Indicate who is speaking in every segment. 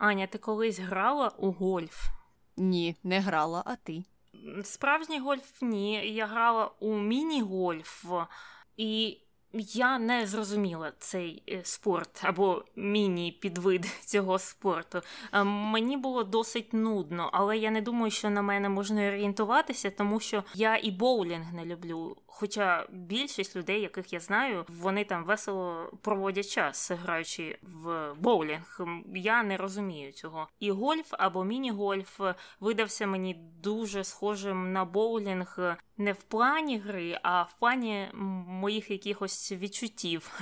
Speaker 1: Аня, ти колись грала у гольф?
Speaker 2: Ні, не грала, а ти.
Speaker 1: Справжній гольф ні. Я грала у міні-гольф, і я не зрозуміла цей е, спорт або міні-підвид цього спорту. Е, мені було досить нудно, але я не думаю, що на мене можна орієнтуватися, тому що я і боулінг не люблю. Хоча більшість людей, яких я знаю, вони там весело проводять час, граючи в боулінг. Я не розумію цього. І гольф або міні-гольф видався мені дуже схожим на боулінг не в плані гри, а в плані моїх якихось відчуттів.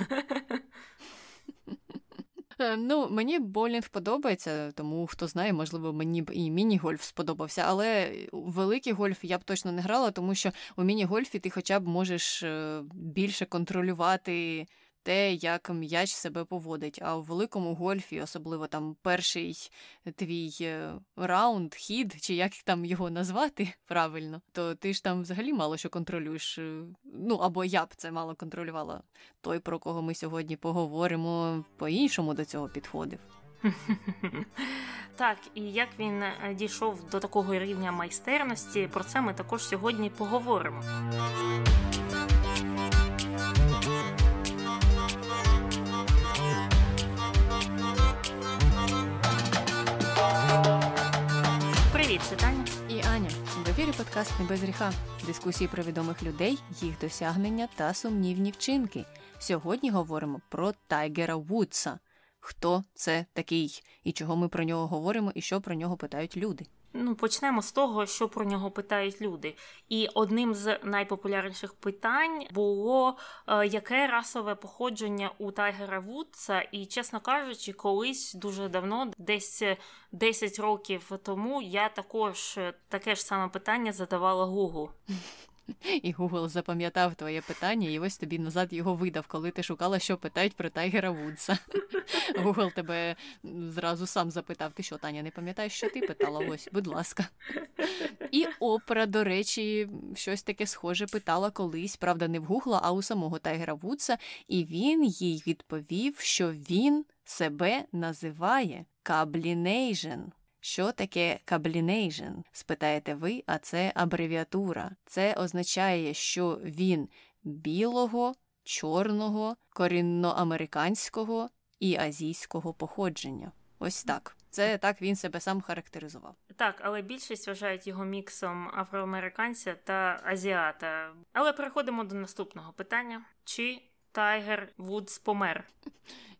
Speaker 2: Е, ну, мені боулінг подобається, тому хто знає, можливо, мені б і міні-гольф сподобався. Але великий гольф я б точно не грала, тому що у міні-гольфі ти хоча б можеш е, більше контролювати те, як м'яч себе поводить. А у великому гольфі, особливо там перший твій е, раунд, хід, чи як там його назвати правильно, то ти ж там взагалі мало що контролюєш. Е, ну або я б це мало контролювала. Той, про кого ми сьогодні поговоримо, по-іншому до цього підходив.
Speaker 1: Так, і як він е, дійшов до такого рівня майстерності, про це ми також сьогодні поговоримо.
Speaker 2: Ефірі подкаст «Не без гріха. Дискусії про відомих людей, їх досягнення та сумнівні вчинки. Сьогодні говоримо про Тайгера Вудса. Хто це такий, і чого ми про нього говоримо, і що про нього питають люди.
Speaker 1: Ну, почнемо з того, що про нього питають люди. І одним з найпопулярніших питань було е, яке расове походження у Тайгера Вудса. І, чесно кажучи, колись дуже давно, десь 10 років тому, я також таке ж саме питання задавала Гуглу.
Speaker 2: І Google запам'ятав твоє питання, і ось тобі назад його видав, коли ти шукала, що питають про Тайгера Вудса. Google тебе зразу сам запитав, ти що, Таня, не пам'ятаєш, що ти питала? Ось, будь ласка. І Опра, до речі, щось таке схоже питала колись, правда, не в Гугла, а у самого Тайгера Вудса, і він їй відповів, що він себе називає Cablinasian. Що таке Cablinasian? спитаєте ви, а це абревіатура. Це означає, що він білого, чорного, корінноамериканського і азійського походження. Ось так. Це так він себе сам характеризував.
Speaker 1: Так, але більшість вважають його міксом афроамериканця та азіата. Але переходимо до наступного питання: чи Тайгер Вудс помер?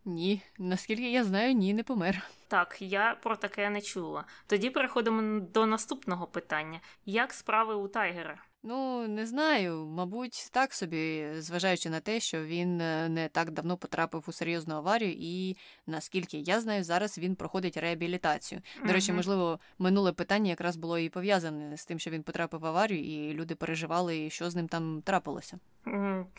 Speaker 2: Ні, наскільки я знаю, ні, не помер.
Speaker 1: Так, я про таке не чула. Тоді переходимо до наступного питання: як справи у Тайгера?
Speaker 2: Ну, не знаю, мабуть, так собі, зважаючи на те, що він е, не так давно потрапив у серйозну аварію, і наскільки я знаю, зараз він проходить реабілітацію. До речі, можливо, минуле питання якраз було і пов'язане з тим, що він потрапив в аварію, і люди переживали, що з ним там трапилося.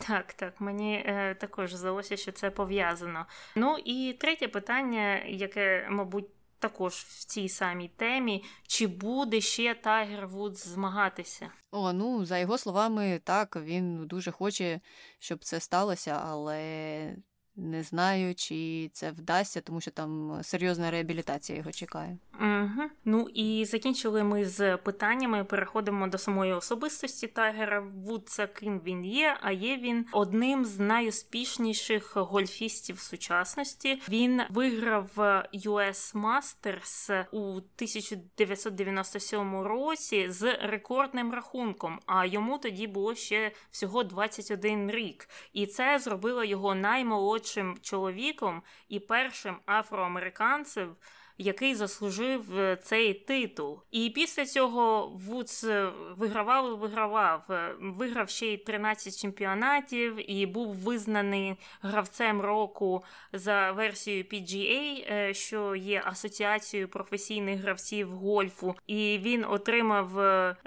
Speaker 1: Так, так, мені е, також здалося, що це пов'язано. Ну і третє питання, яке, мабуть, також в цій самій темі, чи буде ще Тайгер Вудс змагатися?
Speaker 2: О, ну за його словами, так він дуже хоче, щоб це сталося, але не знаю, чи це вдасться, тому що там серйозна реабілітація його чекає.
Speaker 1: Угу. Ну і закінчили ми з питаннями. Переходимо до самої особистості Тайгера Вудса. Ким він є? А є він одним з найуспішніших гольфістів сучасності. Він виграв US Masters у 1997 році з рекордним рахунком. А йому тоді було ще всього 21 рік, і це зробило його наймолодшим чоловіком і першим афроамериканцем який заслужив е, цей титул. І після цього Вудс е, вигравав і вигравав. Е, виграв ще й 13 чемпіонатів і був визнаний гравцем року за версією PGA, що є асоціацією професійних гравців гольфу. І він отримав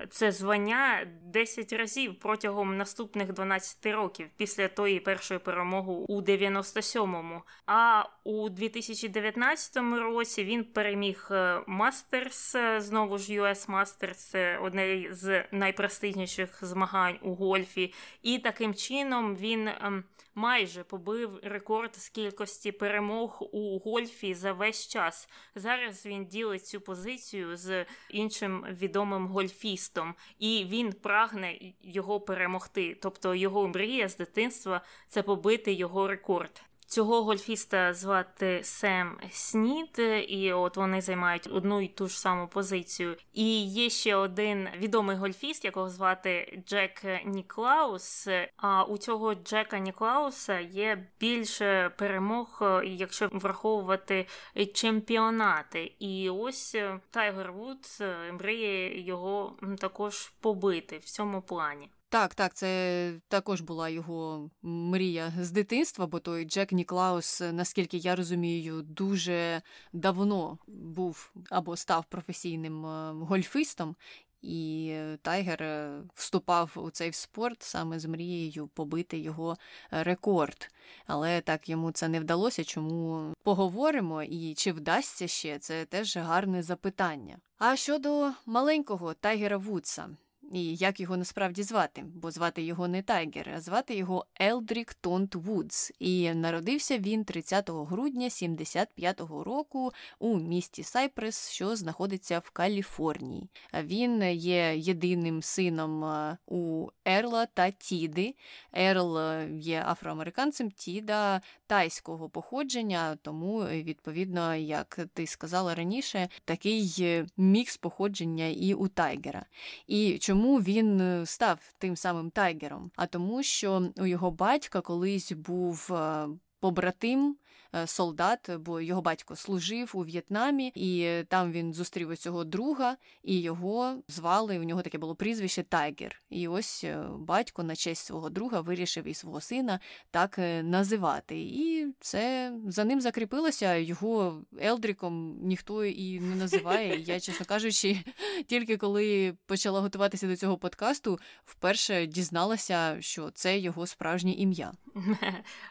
Speaker 1: це звання 10 разів протягом наступних 12 років після тої першої перемоги у 97-му. А у 2019 році він він переміг Мастерс, знову ж US Masters, це одне з найпрестижніших змагань у гольфі. І таким чином він ем, майже побив рекорд з кількості перемог у гольфі за весь час. Зараз він ділить цю позицію з іншим відомим гольфістом, і він прагне його перемогти. Тобто його мрія з дитинства це побити його рекорд. Цього гольфіста звати Сем Снід, і от вони займають одну і ту ж саму позицію. І є ще один відомий гольфіст, якого звати Джек Ніклаус. А у цього Джека Ніклауса є більше перемог, якщо враховувати чемпіонати. І ось Тайгер Вудс мріє його також побити в цьому плані.
Speaker 2: Так, так, це також була його мрія з дитинства, бо той Джек Ніклаус, наскільки я розумію, дуже давно був або став професійним е, гольфистом, і Тайгер е, вступав у цей спорт саме з мрією побити його рекорд. Але так йому це не вдалося. Чому поговоримо і чи вдасться ще це теж гарне запитання. А щодо маленького Тайгера Вудса. І як його насправді звати? Бо звати його не Тайгер, а звати його Елдрік Тонт Вудс. І народився він 30 грудня 75-го року у місті Сайпрес, що знаходиться в Каліфорнії. Він є єдиним сином у Ерла та Тіди. Ерл є афроамериканцем, Тіда тайського походження, тому, відповідно, як ти сказала раніше, такий мікс походження і у Тайгера. І чому Чому він е, став тим самим тайгером? А тому, що у його батька колись був е, побратим солдат, бо його батько служив у В'єтнамі, і там він зустрів цього друга, і його звали. У нього таке було прізвище Тайгер. І ось е, батько на честь свого друга вирішив і свого сина так е, називати. І це за ним закріпилося. Його Елдріком ніхто і не називає. Я, чесно кажучи, тільки коли почала готуватися до цього подкасту, вперше дізналася, що це його справжнє ім'я.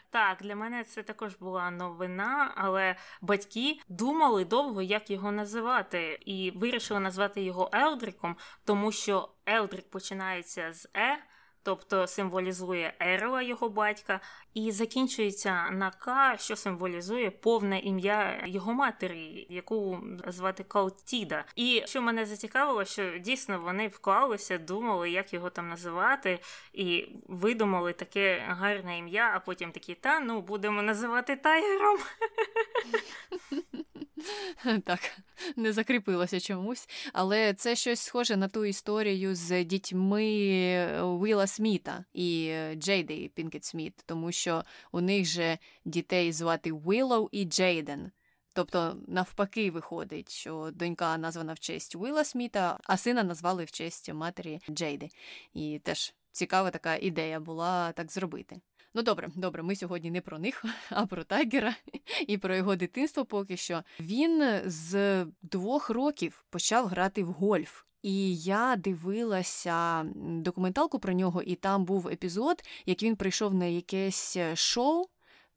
Speaker 1: Так, для мене це також була новина, але батьки думали довго, як його називати, і вирішили назвати його Елдриком, тому що Елдрик починається з Е тобто символізує Ерла його батька, і закінчується на К, що символізує повне ім'я його матері, яку звати Калтіда. І що мене зацікавило, що дійсно вони вклалися, думали, як його там називати, і видумали таке гарне ім'я, а потім такі, та ну будемо називати Тайгером.
Speaker 2: Так, не закріпилося чомусь. Але це щось схоже на ту історію з дітьми Віла Сміта і Джейди Пінкет Сміт, тому що у них же дітей звати Willow і Джейден. Тобто, навпаки, виходить, що донька названа в честь Уіла Сміта, а сина назвали в честь матері Джейди. І теж цікава така ідея була так зробити. Ну добре, добре, ми сьогодні не про них, а про Тайгера і про його дитинство поки що. Він з двох років почав грати в гольф. І я дивилася документалку про нього, і там був епізод, як він прийшов на якесь шоу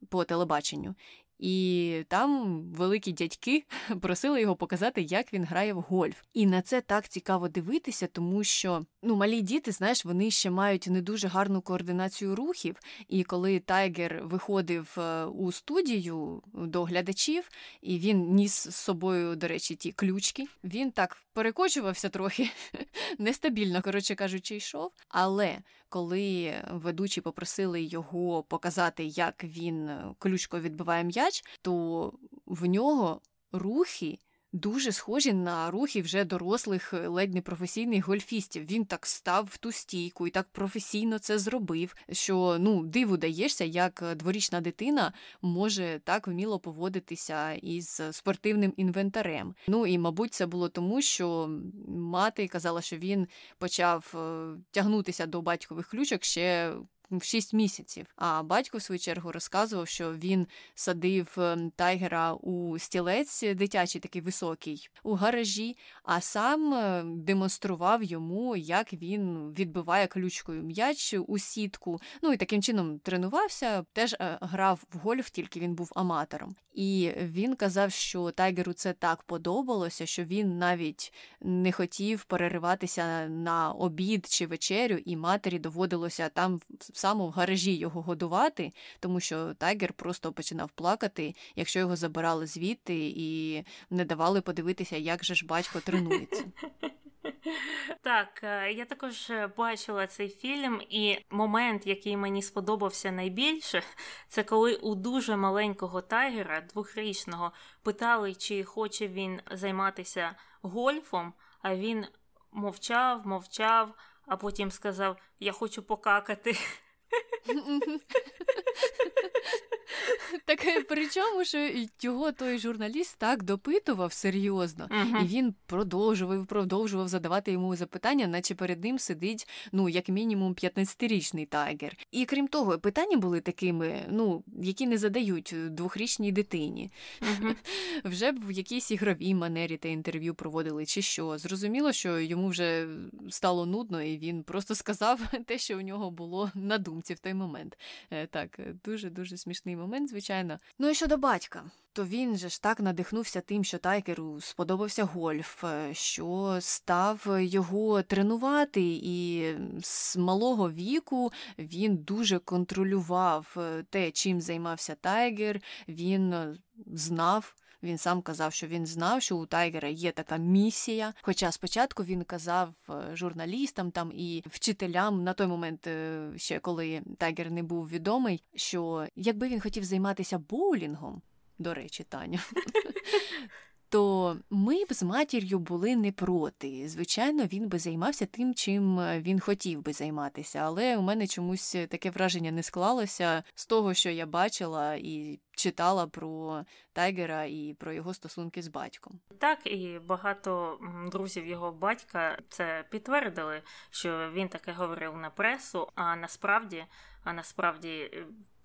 Speaker 2: по телебаченню, і там великі дядьки просили його показати, як він грає в гольф. І на це так цікаво дивитися, тому що ну малі діти, знаєш, вони ще мають не дуже гарну координацію рухів. І коли Тайгер виходив е, у студію до глядачів, і він ніс з собою, до речі, ті ключки, він так перекочувався трохи нестабільно, коротше кажучи, йшов. Але коли ведучі попросили його показати, як він ключко відбиває м'яч, то в нього рухи дуже схожі на рухи вже дорослих, е, ледь не професійних гольфістів. Він так став в ту стійку і так професійно це зробив. Що ну диву даєшся, як е, дворічна дитина може так вміло поводитися із спортивним інвентарем. Ну і мабуть, це було тому, що мати казала, що він почав е, тягнутися до батькових ключок ще в 6 місяців. А батько, в свою чергу, розказував, що він садив ем, тайгера у стілець дитячий, такий високий, у гаражі, а сам е, демонстрував йому, як він відбиває ключкою м'яч у сітку. Ну і таким чином тренувався, теж е, грав в гольф, тільки він був аматором. І він казав, що Тайгеру це так подобалося, що він навіть не хотів перериватися на обід чи вечерю, і матері доводилося там саме в гаражі його годувати, тому що Тайгер просто починав плакати, якщо його забирали звідти і не давали подивитися, як же ж батько тренується.
Speaker 1: Так, е, я також е, бачила цей фільм, і момент, який мені сподобався найбільше, це коли у дуже маленького Тайгера, двохрічного, питали, чи хоче він займатися гольфом, а він мовчав, мовчав, а потім сказав: Я хочу покакати.
Speaker 2: Так е, причому що його той журналіст так допитував серйозно,
Speaker 1: uh-huh.
Speaker 2: і він продовжував продовжував задавати йому запитання, наче перед ним сидить ну як мінімум 15-річний Тайгер. І крім того, питання були такими, ну які не задають двохрічній дитині.
Speaker 1: Uh-huh.
Speaker 2: Вже б в якійсь ігровій манері те інтерв'ю проводили, чи що. Зрозуміло, що йому вже стало нудно, і він просто сказав те, що у нього було на думці в той момент. Е, так, дуже дуже смішний момент, звичайно. Ну і щодо батька, то він же ж так надихнувся тим, що Тайгеру сподобався гольф, е, що став його тренувати, і з малого віку він дуже контролював е, те, чим займався Тайгер. Він знав. Він сам казав, що він знав, що у Тайгера є така місія. Хоча спочатку він казав журналістам там і вчителям на той момент, ще коли Тайгер не був відомий, що якби він хотів займатися боулінгом, до речі, Таня. То ми б з матір'ю були не проти. Звичайно, він би займався тим, чим він хотів би займатися, але у мене чомусь таке враження не склалося з того, що я бачила і читала про Тайгера і про його стосунки з батьком.
Speaker 1: Так, і багато друзів його батька це підтвердили, що він таке говорив на пресу. А насправді, а насправді.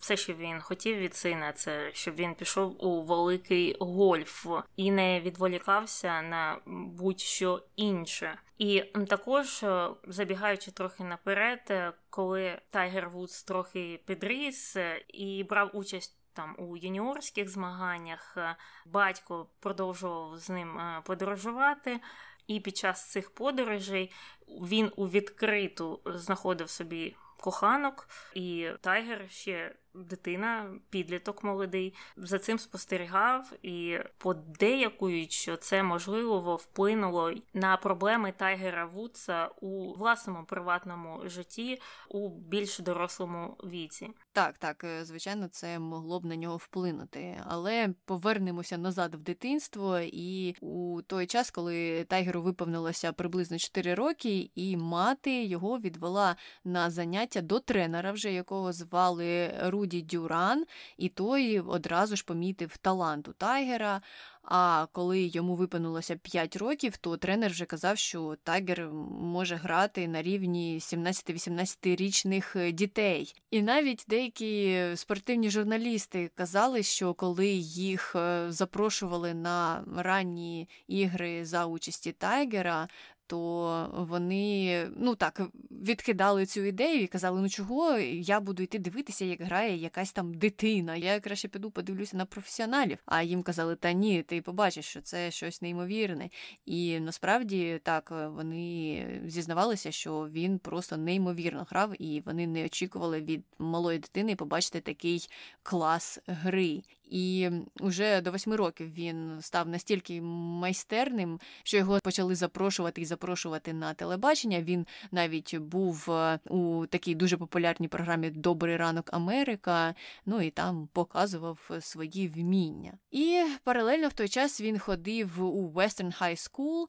Speaker 1: Все, що він хотів від сина, це щоб він пішов у великий гольф і не відволікався на будь-що інше. І також забігаючи трохи наперед, коли Тайгер Вудс трохи підріс і брав участь там у юніорських змаганнях, батько продовжував з ним подорожувати. І під час цих подорожей він у відкриту знаходив собі коханок, і Тайгер ще дитина, підліток молодий, за цим спостерігав і подеякують, що це можливо вплинуло на проблеми Тайгера Вудса у власному приватному житті у більш дорослому віці.
Speaker 2: Так, так, е, звичайно, це могло б на нього вплинути, але повернемося назад в дитинство, і у той час, коли Тайгеру виповнилося приблизно 4 роки, і мати його відвела на заняття до тренера, вже якого звали Руді Дюран, і той одразу ж помітив талант у Тайгера. А коли йому випинулося 5 років, то тренер вже казав, що Тагер може грати на рівні 17-18-річних дітей. І навіть деякі спортивні журналісти казали, що коли їх е, запрошували на ранні ігри за участі Тайгера, то вони ну так відкидали цю ідею і казали: ну чого я буду йти дивитися, як грає якась там дитина. Я краще піду подивлюся на професіоналів. А їм казали, та ні, ти побачиш, що це щось неймовірне. І насправді так вони зізнавалися, що він просто неймовірно грав, і вони не очікували від малої дитини побачити такий клас гри. І вже до восьми років він став настільки майстерним, що його почали запрошувати і запрошувати на телебачення. Він навіть був е, у такій дуже популярній програмі Добрий ранок Америка. Ну і там показував свої вміння. І паралельно в той час він ходив у Western High School,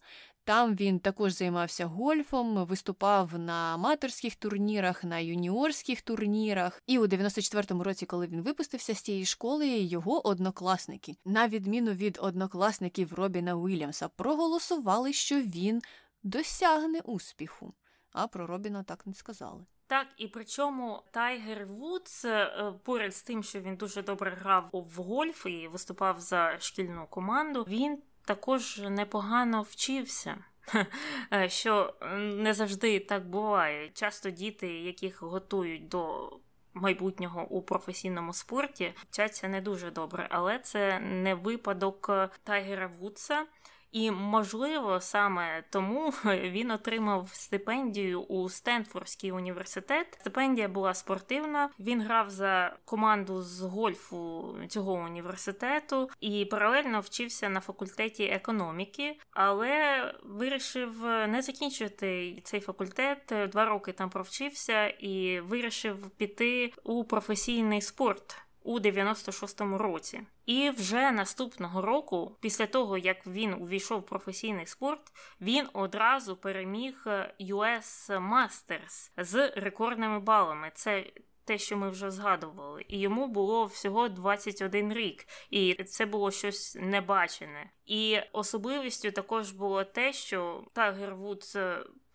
Speaker 2: там він також займався гольфом, виступав на аматорських турнірах, на юніорських турнірах. І у 94-му році, коли він випустився з цієї школи, його однокласники, на відміну від однокласників Робіна Уільямса, проголосували, що він досягне успіху. А про Робіна так не сказали.
Speaker 1: Так, і причому Тайгер Вудс е, поряд з тим, що він дуже добре грав в гольф і виступав за шкільну команду, він також непогано вчився. Е, що не завжди так буває. Часто діти, яких готують до майбутнього у професійному спорті, вчаться не дуже добре, але це не випадок Тайгера Вудса. І, можливо, саме тому він отримав стипендію у Стенфордський університет. Стипендія була спортивна. Він грав за команду з гольфу цього університету і паралельно вчився на факультеті економіки, але вирішив не закінчити цей факультет. Два роки там провчився і вирішив піти у професійний спорт у 96-му році. І вже наступного року, після того як він увійшов в професійний спорт, він одразу переміг US Masters з рекордними балами. Це те, що ми вже згадували, і йому було всього 21 рік, і це було щось небачене. І особливістю також було те, що Тагер Вудс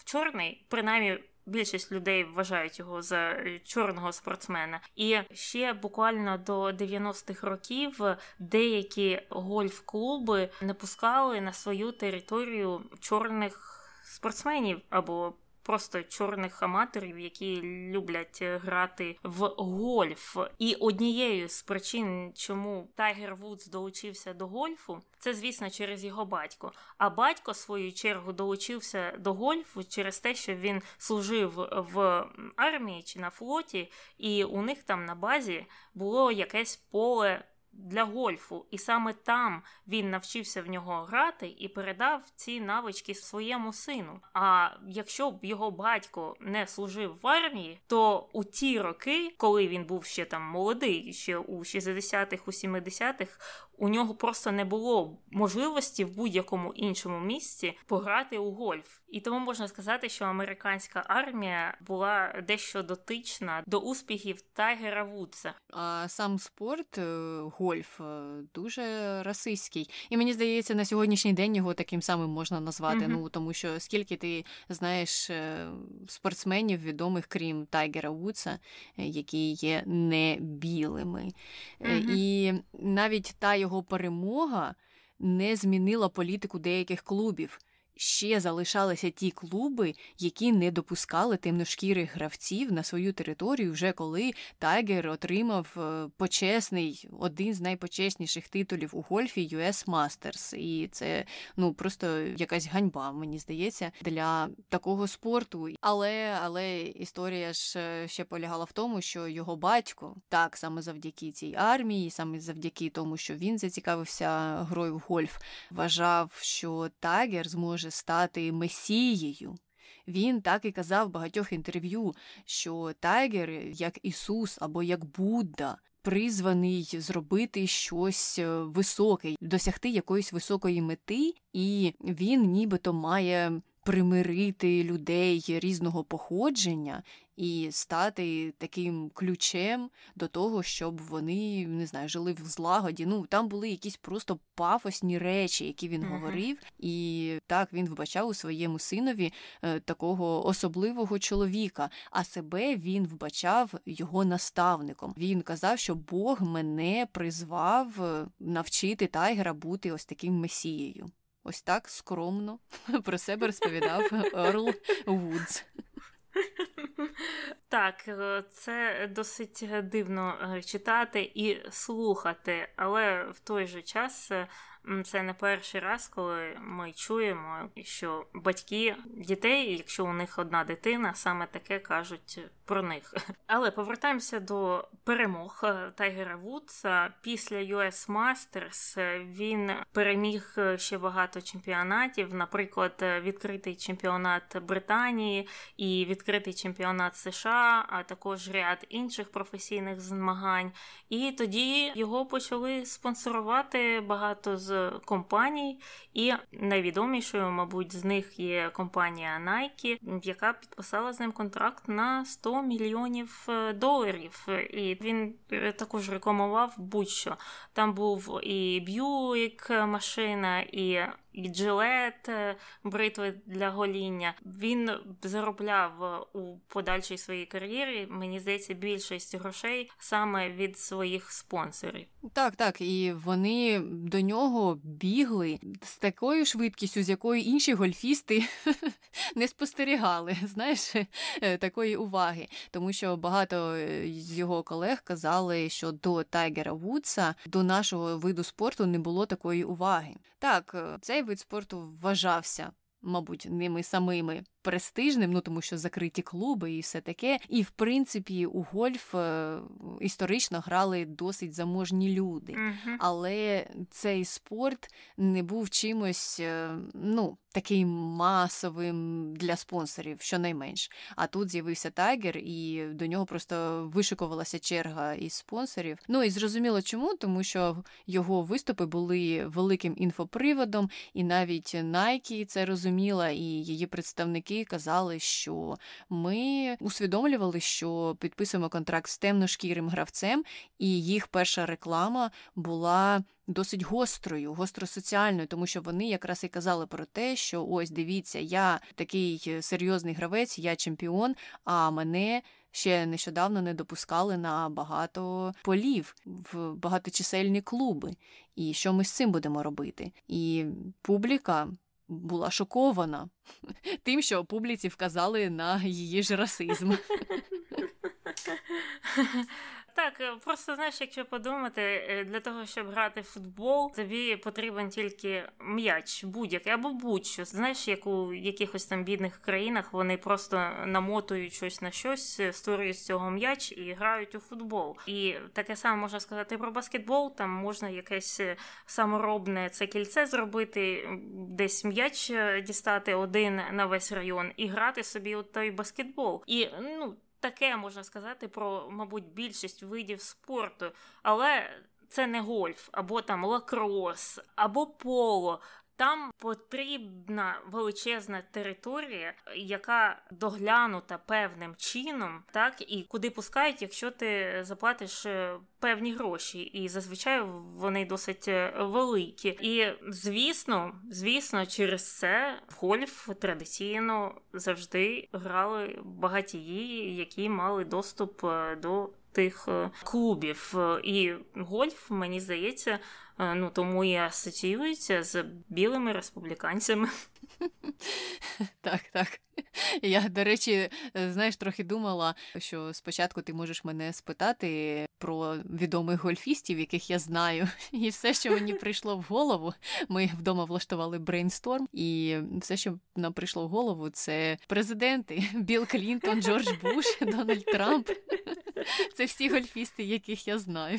Speaker 1: чорний, принаймні Більшість людей вважають його за чорного спортсмена. І ще буквально до 90-х років деякі гольф-клуби не пускали на свою територію чорних спортсменів або просто чорних аматорів, які люблять е, грати в гольф. І однією з причин, чому Тайгер Вудс долучився до гольфу, це звісно через його батько. А батько, в свою чергу, долучився до гольфу через те, що він служив в армії чи на флоті, і у них там на базі було якесь поле для гольфу, і саме там він навчився в нього грати і передав ці навички своєму сину. А якщо б його батько не служив в армії, то у ті роки, коли він був ще там молодий, ще у 60-х, у 70-х, у нього просто не було можливості в будь-якому іншому місці пограти у гольф. І тому можна сказати, що американська армія була дещо дотична до успіхів Тайгера Вудса.
Speaker 2: А сам спорт е, гольф е, дуже расистський. І мені здається, на сьогоднішній день його таким самим можна назвати. Mm-hmm. Ну тому що скільки ти знаєш е, спортсменів відомих, крім Тайгера Вудса, які є не білими. Mm-hmm. І навіть та його перемога не змінила політику деяких клубів ще залишалися ті клуби, які не допускали темношкірих гравців на свою територію, вже коли Тайгер отримав е, почесний, один з найпочесніших титулів у гольфі US Masters. І це ну просто якась ганьба, мені здається, для такого спорту. Але але історія ж е, ще полягала в тому, що його батько так саме завдяки цій армії, саме завдяки тому, що він зацікавився грою в гольф, вважав, що Тайгер зможе стати месією. Він так і казав в багатьох інтерв'ю, що Тайгер, як Ісус або як Будда, призваний зробити щось е, високе, досягти якоїсь високої мети, і він нібито має примирити людей різного походження і стати таким ключем до того, щоб вони не знаю, жили в злагоді. Ну там були якісь просто пафосні речі, які він uh-huh. говорив, і так він вбачав у своєму синові е, такого особливого чоловіка. А себе він вбачав його наставником. Він казав, що Бог мене призвав е, навчити Тайгера бути ось таким месією. Ось так скромно про себе розповідав Ерл Вудс.
Speaker 1: Так, е, це досить дивно е, читати і слухати, але в той же час е, це не перший раз, коли ми чуємо, що батьки дітей, якщо у них одна дитина, саме таке кажуть про них. Але повертаємося до перемог Тайгера Вудса. Після US Masters він переміг ще багато чемпіонатів, наприклад, відкритий чемпіонат Британії і відкритий чемпіонат США, а також ряд інших професійних змагань. І тоді його почали спонсорувати багато з компаній, і найвідомішою, мабуть, з них є компанія Nike, яка підписала з ним контракт на 100 мільйонів е, доларів. І він е, також рекламував будь-що. Там був і Buick машина, і і джилет, е, бритви для гоління. Він заробляв е, у подальшій своїй кар'єрі, мені здається, більшість грошей саме від своїх спонсорів.
Speaker 2: Так, так, і вони до нього бігли з такою швидкістю, з якою інші гольфісти не спостерігали, знаєш, е, такої уваги. Тому що багато з його колег казали, що до Тайгера Вудса, до нашого виду спорту не було такої уваги. Так, цей вид спорту вважався. Мабуть, ними самими престижним, ну тому що закриті клуби і все таке. І в принципі у гольф е, історично грали досить заможні люди.
Speaker 1: Мгм.
Speaker 2: Але цей спорт не був чимось, е, ну, таким масовим для спонсорів, щонайменш. А тут з'явився Тайгер, і до нього просто вишикувалася черга із спонсорів. Ну і зрозуміло чому, тому що його виступи були великим інфоприводом, і навіть Nike це розуміла, і її представники казали, що ми усвідомлювали, що підписуємо контракт з темношкірим гравцем, і їх перша реклама була досить гострою, гостросоціальною, тому що вони якраз і казали про те, що ось дивіться, я такий серйозний гравець, я чемпіон, а мене. Ще нещодавно не допускали на багато полів в багаточисельні клуби. І що ми з цим будемо робити? І публіка була шокована тим, що публіці вказали на її ж расизм.
Speaker 1: Так, е, просто знаєш, якщо подумати, е, для того, щоб грати в футбол, тобі потрібен тільки м'яч, будь-який або будь-що. Знаєш, як у якихось там бідних країнах вони просто намотують щось на щось, е, створюють з цього м'яч і грають у футбол. І таке саме можна сказати про баскетбол. Там можна якесь саморобне це кільце зробити, десь м'яч дістати один на весь район і грати собі у той баскетбол. І ну. Таке можна сказати про, мабуть, більшість видів спорту, але це не гольф, або там лакрос, або поло. Там потрібна величезна територія, яка доглянута певним чином, так і куди пускають, якщо ти заплатиш е, певні гроші, і зазвичай вони досить е, великі. І звісно, звісно, через це в гольф традиційно завжди грали багатії, які мали доступ е, до тих клубів. І гольф, мені здається, ну тому і асоціюється з білими республіканцями.
Speaker 2: Так, так. Я, до речі, знаєш, трохи думала, що спочатку ти можеш мене спитати про відомих гольфістів, яких я знаю, і все, що мені прийшло в голову, ми вдома влаштували brainstorm, і все, що нам прийшло в голову, це президенти Білл Клінтон, Джордж Буш, Дональд Трамп. Це всі гольфісти, яких я знаю.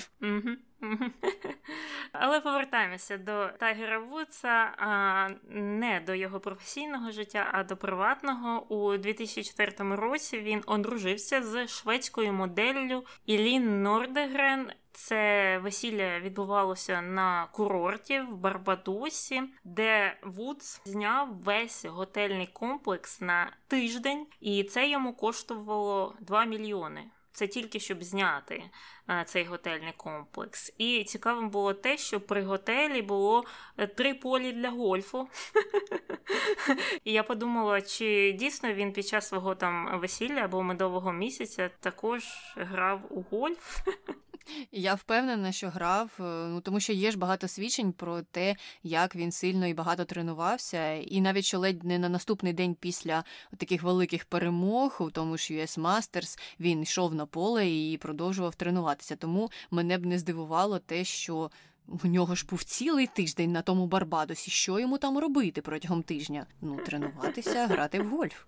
Speaker 1: Але повертаємося до Тайгера Вудса, а не до його професійного життя, а до приватного. У 2004 році він одружився з шведською моделлю Ілін Нордегрен. Це весілля відбувалося на курорті в Барбадосі, де Вудс зняв весь готельний комплекс на тиждень, і це йому коштувало 2 мільйони. Це тільки щоб зняти цей готельний комплекс. І цікавим було те, що при готелі було е, три полі для гольфу. І я подумала, чи дійсно він під час свого там весілля або медового місяця також грав у гольф.
Speaker 2: Я впевнена, що грав, е, ну тому що є ж багато свідчень про те, як він сильно і багато тренувався, і навіть що ледь не на наступний день після таких великих перемог, у тому ж US Masters, він йшов на поле і продовжував тренуватися. Тому мене б не здивувало те, що. У нього ж був цілий тиждень на тому Барбадосі. Що йому там робити протягом тижня? Ну, тренуватися, грати в гольф.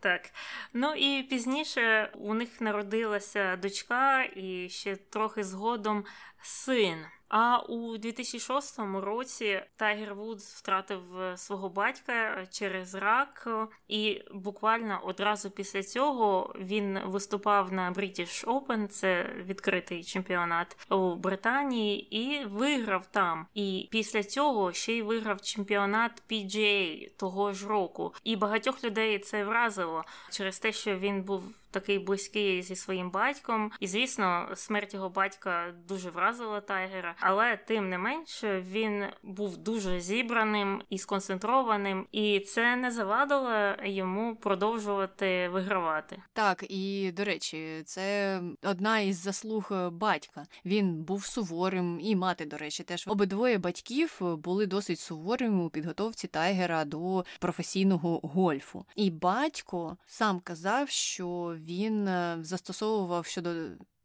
Speaker 1: Так. Ну і пізніше у них народилася дочка, і ще трохи згодом син. А у 2006 році Тайгер Вудс втратив е, свого батька через рак, і буквально одразу після цього він виступав на British Open, це відкритий чемпіонат у Британії, і виграв там. І після цього ще й виграв чемпіонат PGA того ж року. І багатьох людей це вразило через те, що він був такий близький зі своїм батьком. І звісно, смерть його батька дуже вразила Тайгера, але тим не менше він був дуже зібраним і сконцентрованим, і це не завадило йому продовжувати вигравати.
Speaker 2: Так і до речі, це одна із заслуг батька. Він був суворим, і мати, до речі, теж обидвоє батьків були досить суворими у підготовці Тайгера до професійного гольфу. І батько сам казав, що він е, застосовував щодо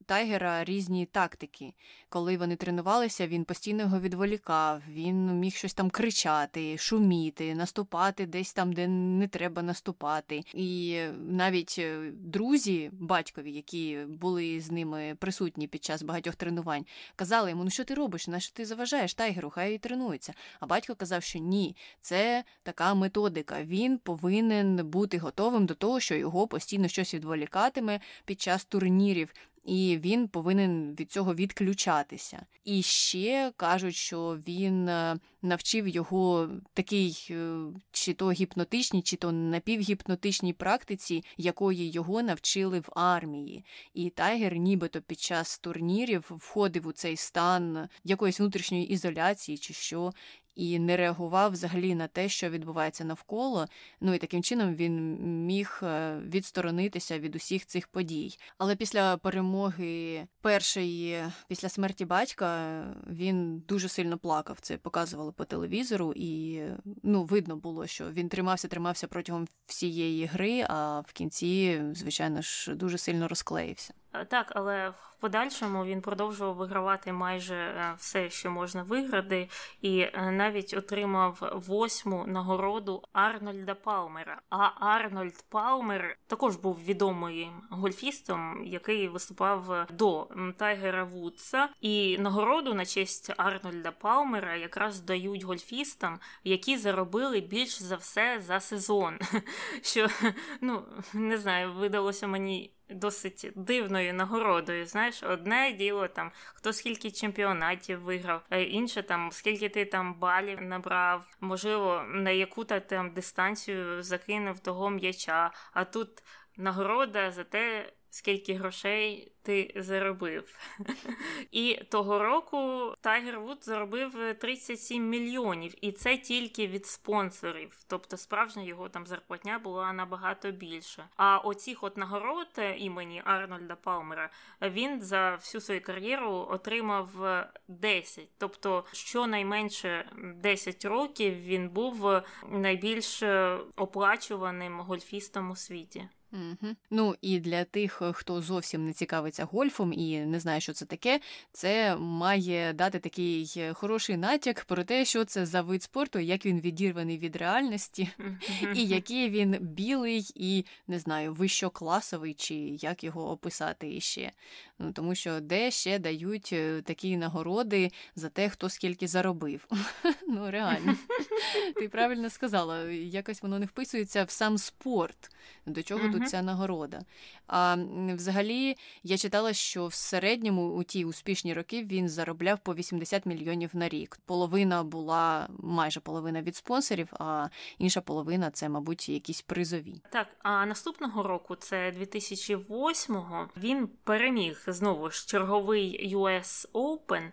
Speaker 2: Тайгера різні тактики. Коли вони тренувалися, він постійно його відволікав, він міг щось там кричати, шуміти, наступати десь там, де не треба наступати. І навіть е, друзі батькові, які були з ними присутні під час багатьох тренувань, казали йому: Ну що ти робиш? На що ти заважаєш Тайгеру? Хай і тренується. А батько казав, що ні, це така методика. Він повинен бути готовим до того, що його постійно щось відволікатиме під час турнірів і він повинен від цього відключатися. І ще кажуть, що він е, навчив його такий е, чи то гіпнотичній, чи то напівгіпнотичній практиці, якої його навчили в армії. І Тайгер, нібито під час турнірів, входив у цей стан якоїсь внутрішньої ізоляції, чи що, і не реагував взагалі на те, що відбувається навколо. Ну і таким чином він міг е, відсторонитися від усіх цих подій. Але після перемоги першої, після смерті батька, він дуже сильно плакав. Це показували по телевізору, і ну видно було, що він тримався, тримався протягом всієї гри, а в кінці, звичайно ж, дуже сильно розклеївся.
Speaker 1: Е, так, але в подальшому він продовжував вигравати майже е, все, що можна виграти, і е, навіть отримав восьму нагороду Арнольда Палмера. А Арнольд Палмер також був відомим гольфістом, який виступав до Тайгера Вудса. І нагороду на честь Арнольда Палмера якраз дають гольфістам, які заробили більш за все за сезон. Що ну не знаю, видалося мені досить дивною нагородою. Знаєш, одне діло там хто скільки чемпіонатів виграв, а інше там скільки ти там балів набрав, можливо, на яку ти там дистанцію закинув того м'яча. А тут нагорода за те, скільки грошей ти заробив. І того року Тайгер Вуд заробив 37 мільйонів, і це тільки від спонсорів. Тобто, справжня його там зарплатня була набагато більша. А оцих от нагород імені Арнольда Палмера він за всю свою кар'єру отримав 10. Тобто, щонайменше 10 років він був найбільш оплачуваним гольфістом у світі.
Speaker 2: Угу. Ну і для тих, е, хто зовсім не цікавиться гольфом і не знає, що це таке, це має дати такий е, хороший натяк про те, що це за вид спорту, як він відірваний від реальності, і який він білий і не знаю, вищокласовий, чи як його описати іще. Ну тому що де ще дають е, такі нагороди за те, хто скільки заробив. Ну реально, ти правильно сказала, якось воно не вписується в сам спорт. До чого тут ця нагорода? А взагалі я читала, що в середньому у ті успішні роки він заробляв по 80 мільйонів на рік. Половина була майже половина від спонсорів, а інша половина це, мабуть, якісь призові.
Speaker 1: Так, а наступного року, це 2008-го, він переміг знову ж черговий US Open.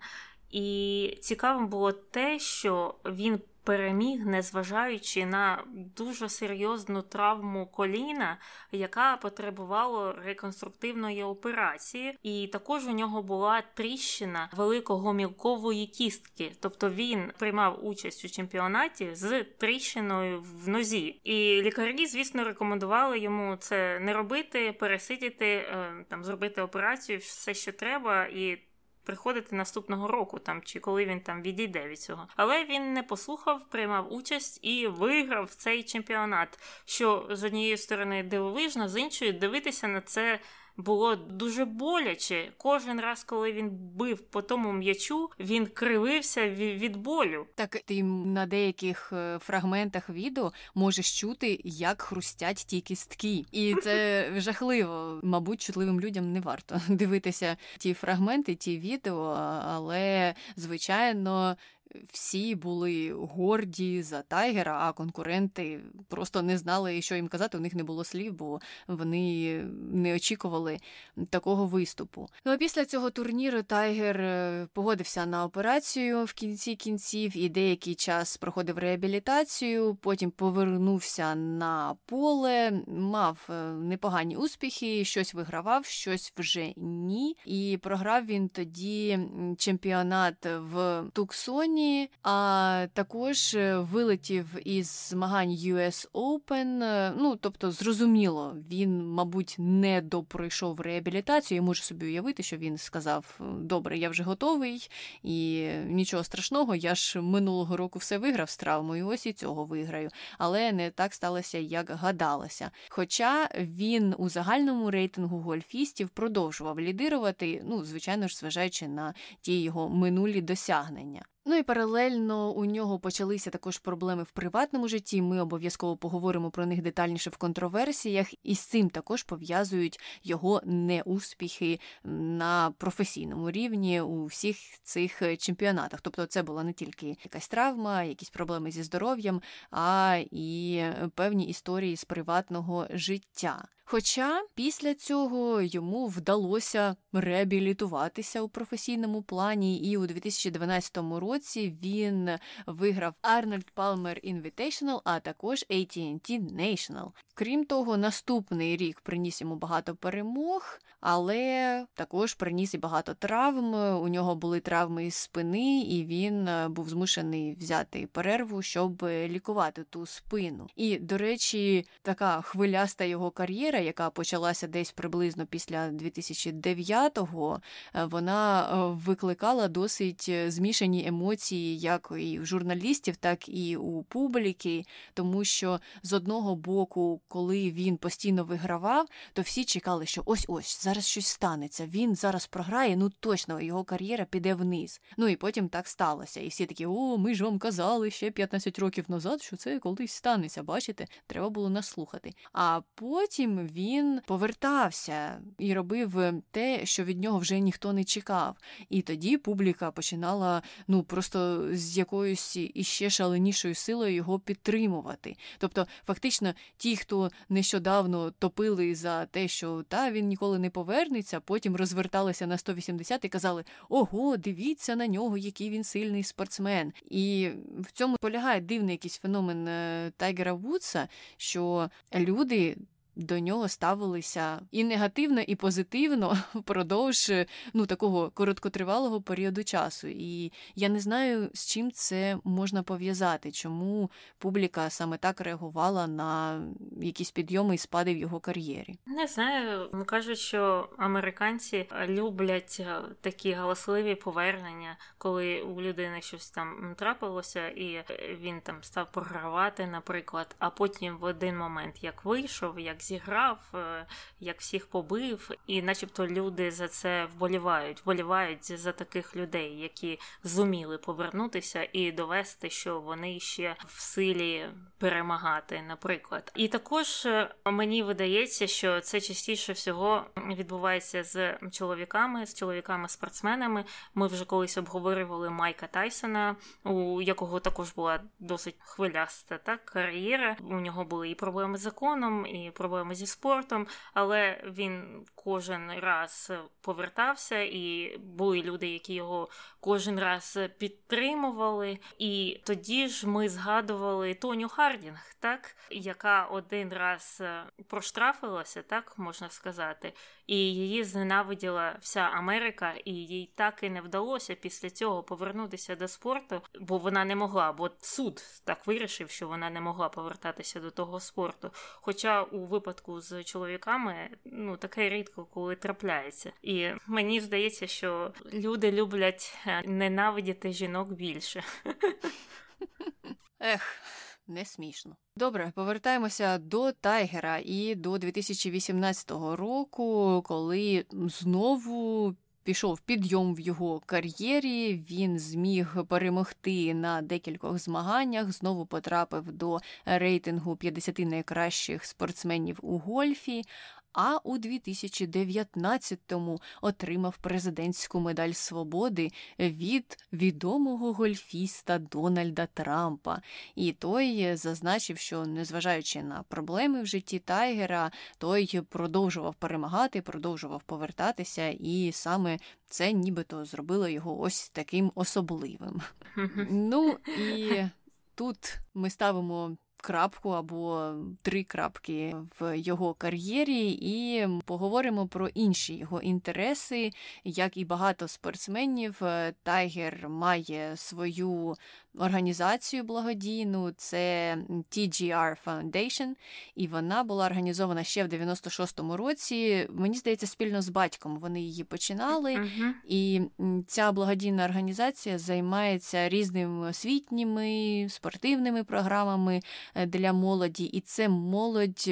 Speaker 1: І цікавим було те, що він переміг, незважаючи на дуже серйозну травму коліна, яка потребувала реконструктивної операції, і також у нього була тріщина великого мілкової кістки, тобто він приймав участь у чемпіонаті з тріщиною в нозі. І лікарі, звісно, рекомендували йому це не робити, пересидіти, е, там зробити операцію, все, що треба, і приходити наступного року, там чи коли він там відійде від цього. Але він не послухав, приймав участь і виграв цей чемпіонат. Що з однієї сторони дивовижно, з іншої дивитися на це було дуже боляче. Кожен раз, коли він бив по тому м'ячу, він кривився від болю.
Speaker 2: Так ти на деяких е, фрагментах відео можеш чути, як хрустять ті кістки, і це жахливо. Мабуть, чутливим людям не варто дивитися ті фрагменти, ті відео, але звичайно всі були горді за Тайгера, а конкуренти просто не знали, що їм казати. У них не було слів, бо вони не очікували такого виступу. Ну а після цього турніру Тайгер е, погодився на операцію в кінці кінців і деякий час проходив реабілітацію. Потім повернувся на поле, мав е, непогані успіхи, щось вигравав, щось вже ні. І програв він тоді чемпіонат в Туксоні, а також е, вилетів із змагань US Open. Е, ну тобто, зрозуміло, він, мабуть, не допройшов реабілітацію. Я можу собі уявити, що він сказав: Добре, я вже готовий, і нічого страшного, я ж минулого року все виграв з травмою, ось і цього виграю. Але не так сталося, як гадалося. Хоча він у загальному рейтингу гольфістів продовжував лідирувати, ну, звичайно ж, зважаючи на ті його минулі досягнення. Ну і паралельно у нього почалися також проблеми в приватному житті. Ми обов'язково поговоримо про них детальніше в контроверсіях, і з цим також пов'язують його неуспіхи на професійному рівні у всіх цих чемпіонатах. Тобто, це була не тільки якась травма, якісь проблеми зі здоров'ям, а і певні історії з приватного життя. Хоча після цього йому вдалося реабілітуватися у професійному плані, і у 2012 році він виграв Arnold Palmer Invitational, а також AT&T National. Крім того, наступний рік приніс йому багато перемог, але також приніс і багато травм. У нього були травми із спини, і він е, був змушений взяти перерву, щоб лікувати ту спину. І, до речі, така хвиляста його кар'єра, яка почалася десь приблизно після 2009-го, е, вона е, викликала досить змішані емоції, як і в журналістів, так і у публіки, тому що з одного боку коли він постійно вигравав, то всі чекали, що ось ось зараз щось станеться. Він зараз програє, ну точно його кар'єра піде вниз. Ну і потім так сталося. І всі такі, о, ми ж вам казали ще 15 років назад, що це колись станеться. Бачите, треба було наслухати. А потім він повертався і робив те, що від нього вже ніхто не чекав. І тоді публіка починала ну просто з якоюсь іще шаленішою силою його підтримувати. Тобто, фактично, ті, хто нещодавно топили за те, що та він ніколи не повернеться, потім розверталися на 180 і казали: Ого, дивіться на нього, який він сильний спортсмен. І в цьому полягає дивний якийсь феномен е, Тайгера Вудса, що люди до нього ставилися і негативно, і позитивно впродовж ну, такого короткотривалого періоду часу. І я не знаю, з чим це можна пов'язати, чому публіка саме так реагувала на якісь підйоми і спади в його кар'єрі.
Speaker 1: Не знаю, кажуть, що американці люблять е, такі галасливі повернення, коли у людини щось там трапилося, і він там став програвати, наприклад, а потім в один момент як вийшов, як зіграв, е, як всіх побив, і, начебто, люди за це вболівають, вболівають за таких людей, які зуміли повернутися і довести, що вони ще в силі перемагати, наприклад. І також е, мені видається, що це частіше всього відбувається з чоловіками, з чоловіками-спортсменами. Ми вже колись обговорювали Майка Тайсона, у якого також була досить хвиляста так кар'єра. У нього були і проблеми з законом, і проблеми проблеми зі спортом, але він кожен раз повертався, і були люди, які його кожен раз підтримували. І тоді ж ми згадували Тоню Хардінг, так, яка один раз проштрафилася, так можна сказати, і її зненавиділа вся Америка, і їй так і не вдалося після цього повернутися до спорту, бо вона не могла, бо суд так вирішив, що вона не могла повертатися до того спорту. Хоча у випадку з чоловіками ну таке рідко коли трапляється. І мені здається, що люди люблять е, ненавидіти жінок більше.
Speaker 2: Ех. Не смішно. Добре, повертаємося до Тайгера і до 2018 року, коли знову пішов підйом в його кар'єрі. Він зміг перемогти на декількох змаганнях. Знову потрапив до рейтингу 50 найкращих спортсменів у гольфі. А у 2019-му отримав президентську медаль свободи від відомого гольфіста Дональда Трампа. І той зазначив, що незважаючи на проблеми в житті Тайгера, той продовжував перемагати, продовжував повертатися, і саме це нібито зробило його ось таким особливим. Ну і тут ми ставимо крапку або три крапки в його кар'єрі, і поговоримо про інші його інтереси. Як і багато спортсменів, Тайгер має свою організацію благодійну, це TGR Foundation, і вона була організована ще в 96-му році. Мені здається, спільно з батьком вони її починали. Uh-huh. І ця благодійна організація займається різними освітніми спортивними програмами е, для молоді, і це молодь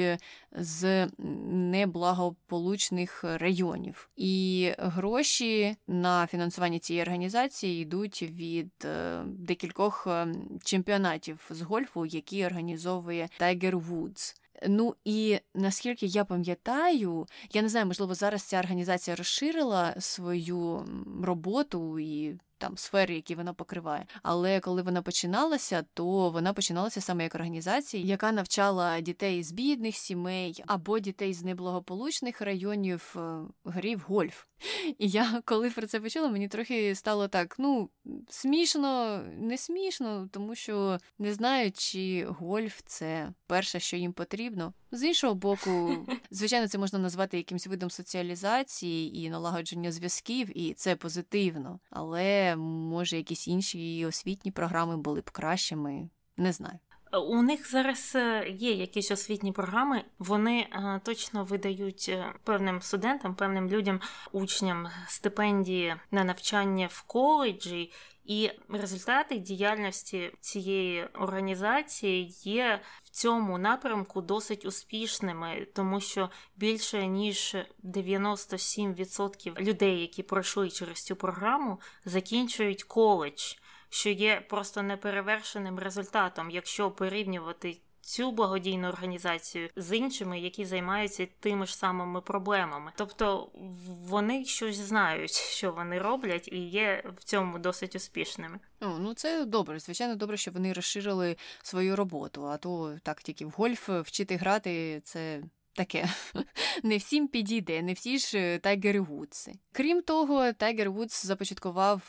Speaker 2: з неблагополучних районів. І гроші на фінансування цієї організації йдуть від е, декількох е, чемпіонатів з гольфу, які організовує Tiger Woods. Ну і наскільки я пам'ятаю, я не знаю, можливо, зараз ця організація розширила свою роботу і там сфери, які вона покриває. Але коли вона починалася, то вона починалася саме як організація, яка навчала дітей з бідних сімей або дітей з неблагополучних районів е, грі в гольф. І я, коли про це почула, мені трохи стало так: ну, смішно, не смішно, тому що не знаю, чи гольф це перше, що їм потрібно. З іншого боку, звичайно, це можна назвати якимось видом соціалізації і налагодження зв'язків, і це позитивно. Але може якісь інші освітні програми були б кращими, не знаю.
Speaker 1: У них зараз е, є якісь освітні програми, вони е, точно видають е, певним студентам, певним людям, учням стипендії на навчання в коледжі, і результати діяльності цієї організації є цьому напрямку досить успішними, тому що більше ніж 97% людей, які пройшли через цю програму, закінчують коледж що є просто неперевершеним результатом, якщо порівнювати. Цю благодійну організацію з іншими, які займаються тими ж самими проблемами, тобто вони щось знають, що вони роблять, і є в цьому досить успішними.
Speaker 2: О, ну це добре. Звичайно, добре, що вони розширили свою роботу. А то так тільки в гольф вчити грати це таке не всім підійде, не всі ж Тайгери Вудси. Крім того, Тайгер Вудс започаткував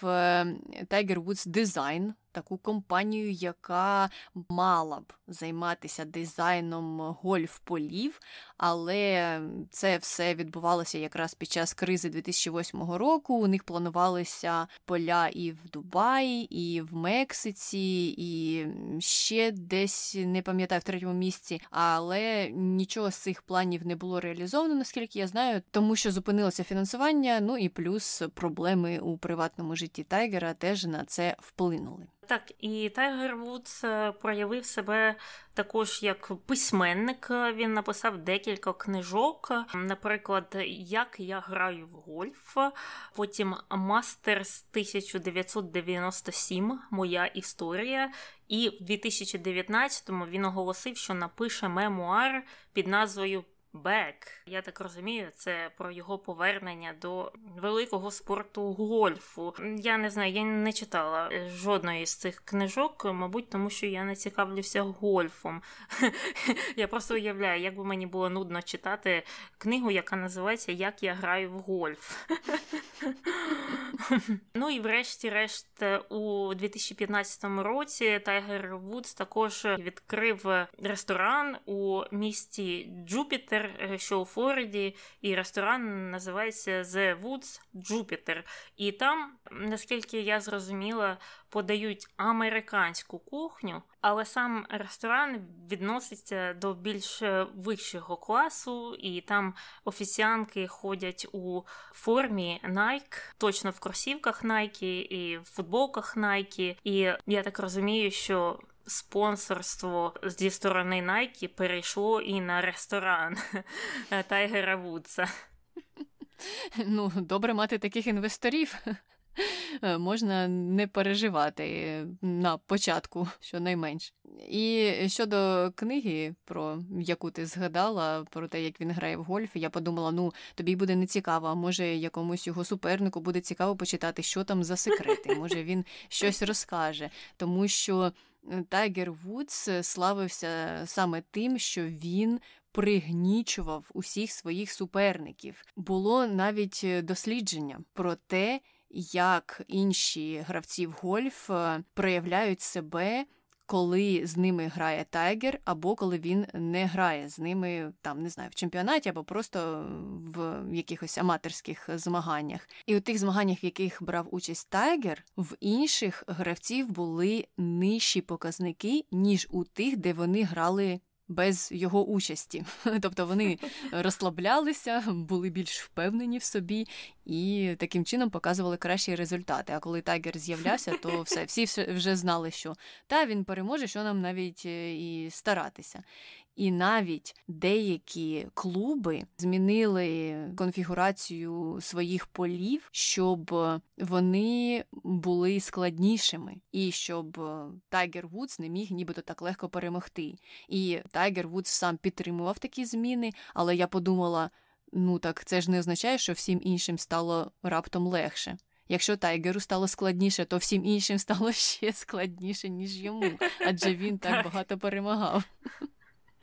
Speaker 2: Tiger Woods Design таку компанію, яка мала б займатися дизайном гольф-полів, але це все відбувалося якраз під час кризи 2008 року. У них планувалися поля і в Дубаї, і в Мексиці, і ще десь не пам'ятаю в третьому місці, але нічого з цих планів не було реалізовано, наскільки я знаю, тому що зупинилося фінансування. Ну і плюс проблеми у приватному житті Тайгера теж на це вплинули.
Speaker 1: Так, і Тайгер Вудс е, проявив себе також як письменник. Він написав декілька книжок, наприклад, Як я граю в гольф, потім Masters 1997, Моя історія. І в 2019-му він оголосив, що напише мемуар під назвою Бек. Я так розумію, це про його повернення до великого спорту гольфу. Я не знаю, я не читала жодної з цих книжок, мабуть, тому що я не цікавлюся гольфом. Я просто уявляю, як би мені було нудно читати книгу, яка називається Як я граю в гольф. Ну і врешті-решт, у 2015 році Тайгер Вудс також відкрив ресторан у місті Джупітер. Що у Флориді, і ресторан називається The Woods Jupiter. І там, наскільки я зрозуміла, подають американську кухню, але сам ресторан відноситься до більш вищого класу, і там офіціанки ходять у формі Nike, точно в кросівках Nike і в футболках Nike. І я так розумію, що спонсорство зі сторони Nike перейшло і на ресторан Тайгера Вудса.
Speaker 2: Ну, добре мати таких інвесторів. е, можна не переживати на початку, щонайменш. І щодо книги, про яку ти згадала, про те, як він грає в гольф, я подумала: ну тобі буде не цікаво, а може якомусь його супернику буде цікаво почитати, що там за секрети. Може він щось розкаже, тому що Тайгер Вудс славився саме тим, що він пригнічував усіх своїх суперників. Було навіть е, дослідження про те, як інші гравці в гольф е, проявляють себе. Коли з ними грає тайгер, або коли він не грає з ними, там не знаю, в чемпіонаті, або просто в якихось аматорських змаганнях. І у тих змаганнях, в яких брав участь тайгер, в інших гравців були нижчі показники, ніж у тих, де вони грали без його участі. Тобто вони розслаблялися, були більш впевнені в собі і таким чином показували кращі результати. А коли Тайгер з'являвся, то все, всі вже знали, що та він переможе, що нам навіть е, і старатися. І навіть деякі клуби змінили конфігурацію своїх полів, щоб вони були складнішими, і щоб Тайгер Вудс не міг нібито так легко перемогти. І Тайгер Вудс сам підтримував такі зміни, але я подумала: ну так це ж не означає, що всім іншим стало раптом легше. Якщо Тайгеру стало складніше, то всім іншим стало ще складніше, ніж йому, адже він так багато перемагав.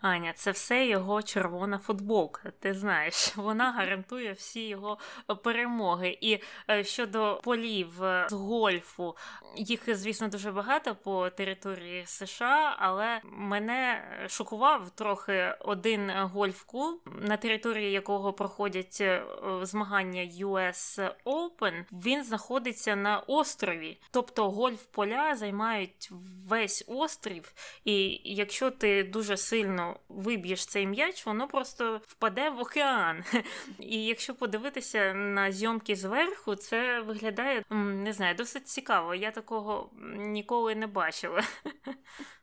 Speaker 1: Аня, це все його червона футболка. Ти знаєш, вона гарантує всі його перемоги. І е, щодо полів е, з гольфу, їх, звісно, дуже багато по території США, але мене шокував трохи один гольф-клуб, на території якого проходять е, змагання US Open. Він знаходиться на острові, тобто гольф-поля займають весь острів, і якщо ти дуже сильно виб'єш цей м'яч, воно просто впаде в океан. І якщо подивитися на зйомки зверху, це виглядає не знаю, досить цікаво. Я такого ніколи не бачила.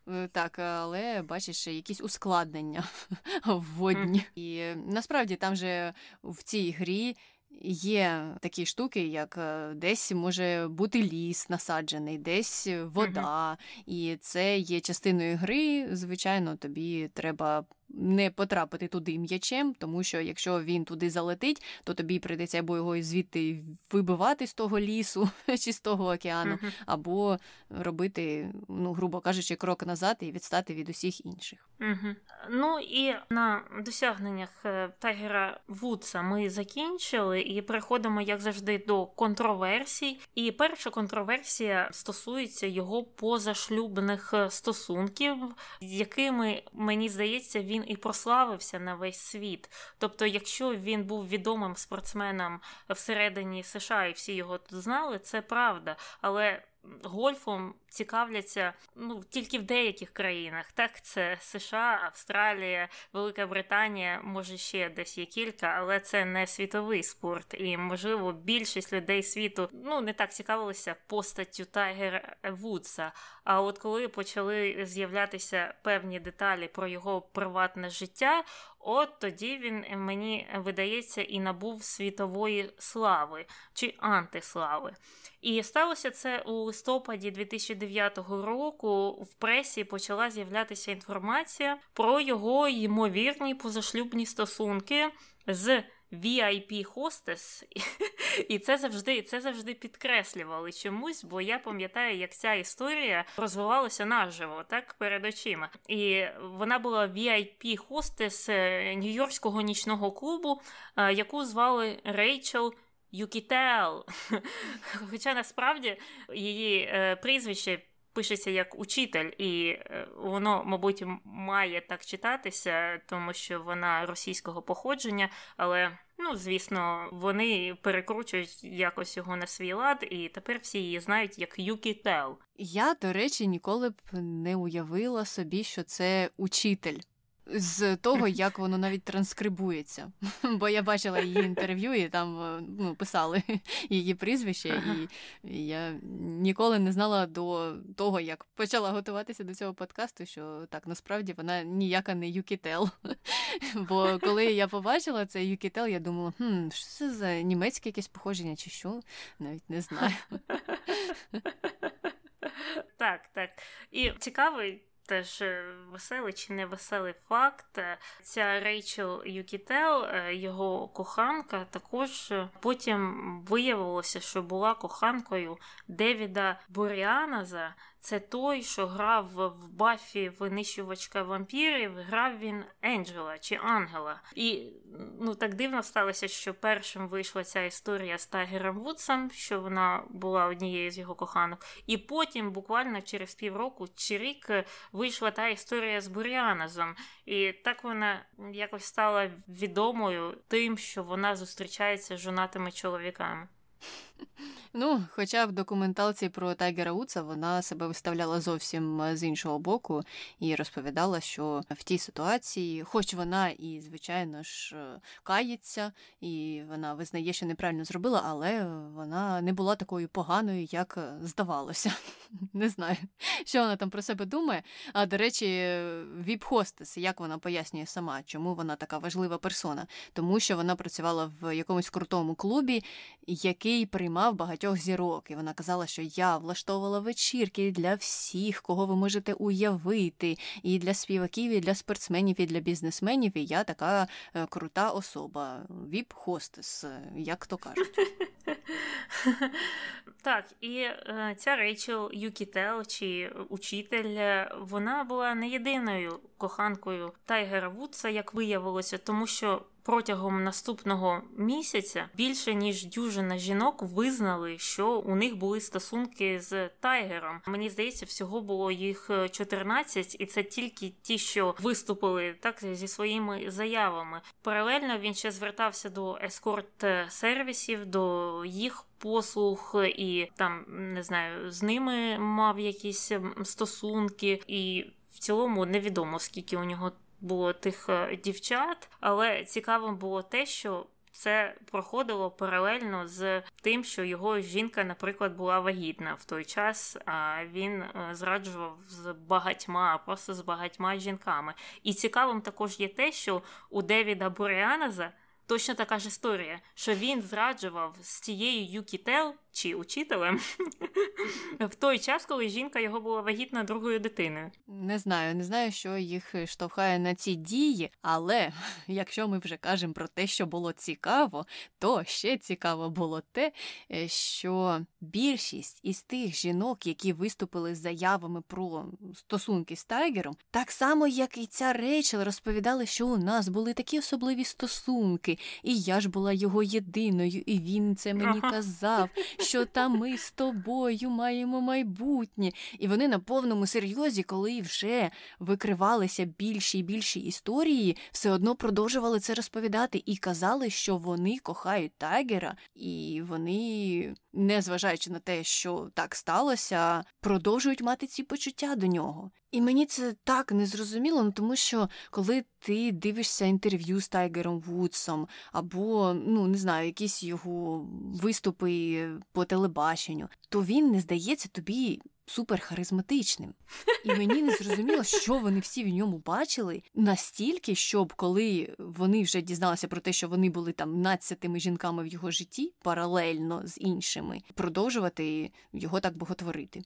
Speaker 2: Е, так, але бачиш якісь ускладнення вводні. Mm. І насправді там же в цій грі Є такі штуки, як е, десь може бути ліс насаджений, десь вода, mm-hmm. і це є частиною гри. Звичайно, тобі треба не потрапити туди м'ячем, тому що якщо він туди залетить, то тобі прийдеться або його звідти вибивати з того лісу чи з того океану, uh-huh. або робити, ну грубо кажучи, крок назад і відстати від усіх інших.
Speaker 1: Ну і на досягненнях е, Тайгера Вудса ми закінчили і переходимо, як завжди, до контроверсій. І перша контроверсія стосується його позашлюбних е, стосунків, якими мені здається він і прославився на весь світ. Тобто, якщо він був відомим спортсменом всередині США і всі його тут знали, це правда. Але гольфом цікавляться ну тільки в деяких країнах. Так, це США, Австралія, Велика Британія, може ще десь є кілька, але це не світовий спорт. І можливо більшість людей світу ну не так цікавилися постаттю Тайгера Вудса. А от коли почали з'являтися певні деталі про його приватне життя. От тоді він мені видається і набув світової слави чи антислави. І сталося це у листопаді 2009 року. В пресі почала з'являтися інформація про його ймовірні позашлюбні стосунки з vip хостес і це завжди це завжди підкреслювали чомусь, бо я пам'ятаю, як ця історія розвивалася наживо, так перед очима. І вона була vip хостес Нью-Йоркського нічного клубу, е, яку звали Рейчел Юкітел. Хоча насправді її е, прізвище пишеться як учитель, і е, воно, мабуть, має так читатися, тому що вона російського походження, але. Ну, звісно, вони перекручують якось його на свій лад, і тепер всі її знають як Юкі Тел.
Speaker 2: Я, до речі, ніколи б не уявила собі, що це учитель. З того, як воно навіть транскрибується. Бо я бачила її інтерв'ю, і там е, ну, писали її прізвище, і я ніколи не знала до того, як почала готуватися до цього подкасту, що так насправді вона ніяка не Юкітел. Бо коли я побачила це Юкітел, я думала, хм, що це за німецьке якесь походження, чи що? Навіть не знаю.
Speaker 1: Так, так. І цікавий теж е, веселий чи невеселий факт. Ця Рейчел Юкітел, е, його коханка, також е, потім виявилося, що була коханкою Девіда Буріаназа. Це той, що грав в Бафі винищувачка вампірів, грав він Енджела чи Ангела. І ну так дивно сталося, що першим вийшла ця історія з Тайгером Вудсом, що вона була однією з його коханок. І потім, буквально через півроку чи рік, вийшла та історія з Буріаназом. І так вона якось стала відомою тим, що вона зустрічається з жонатими чоловіками.
Speaker 2: Ну, хоча в документалці про Тайгера Вудса вона себе виставляла зовсім е, з іншого боку і розповідала, що в тій ситуації, хоч вона і, звичайно ж, е, кається, і вона визнає, що неправильно зробила, але вона не була такою поганою, як е, здавалося. Не знаю, що вона там про себе думає. А до речі, віп-хостес, як вона пояснює сама, чому вона така важлива персона, тому що вона працювала в якомусь крутому клубі, який приймав багатьох зірок. І вона казала, що я влаштовувала вечірки для всіх, кого ви можете уявити, і для співаків, і для спортсменів, і для бізнесменів. І я така е, крута особа. Віп-хостес, е, як то кажуть.
Speaker 1: Так, і е, ця Рейчел Юкітел чи Учітель, вона була не єдиною коханкою Тайгера Вудса, як виявилося, тому що протягом наступного місяця більше ніж дюжина жінок визнали, що у них були стосунки з Тайгером. Мені здається, всього було їх 14, і це тільки ті, що виступили так зі своїми заявами. Паралельно він ще звертався до ескорт сервісів, до їх послуг, і там не знаю, з ними мав якісь стосунки, і в цілому невідомо скільки у нього було тих е, дівчат, але цікавим було те, що. Це проходило паралельно з тим, що його жінка, наприклад, була вагітна в той час, а він е, зраджував з багатьма, просто з багатьма жінками. І цікавим також є те, що у Девіда Буріаназа точно така ж історія, що він зраджував з тією Юкітел чи учителем в той час, коли жінка його була вагітна другою дитиною.
Speaker 2: Не знаю, не знаю, що їх штовхає на ці дії, але якщо ми вже кажемо про те, що було цікаво, то ще цікаво було те, е, що більшість із тих жінок, які виступили з заявами про стосунки з Тайгером, так само, як і ця Рейчел, розповідали, що у нас були такі особливі стосунки, і я ж була його єдиною, і він це мені казав що там ми з тобою маємо майбутнє. І вони на повному серйозі, коли вже викривалися більші і більші історії, все одно продовжували це розповідати і казали, що вони кохають Тайгера, і вони, незважаючи на те, що так сталося, продовжують мати ці почуття до нього. І мені це так незрозуміло, ну тому що коли ти дивишся інтерв'ю з Тайгером Вудсом, або, ну не знаю, якісь його виступи по телебаченню, то він не здається тобі суперхаризматичним. І мені не зрозуміло, що вони всі в ньому бачили настільки, щоб коли вони вже дізналися про те, що вони були там надцятими жінками в його житті, паралельно з іншими, продовжувати його так боготворити.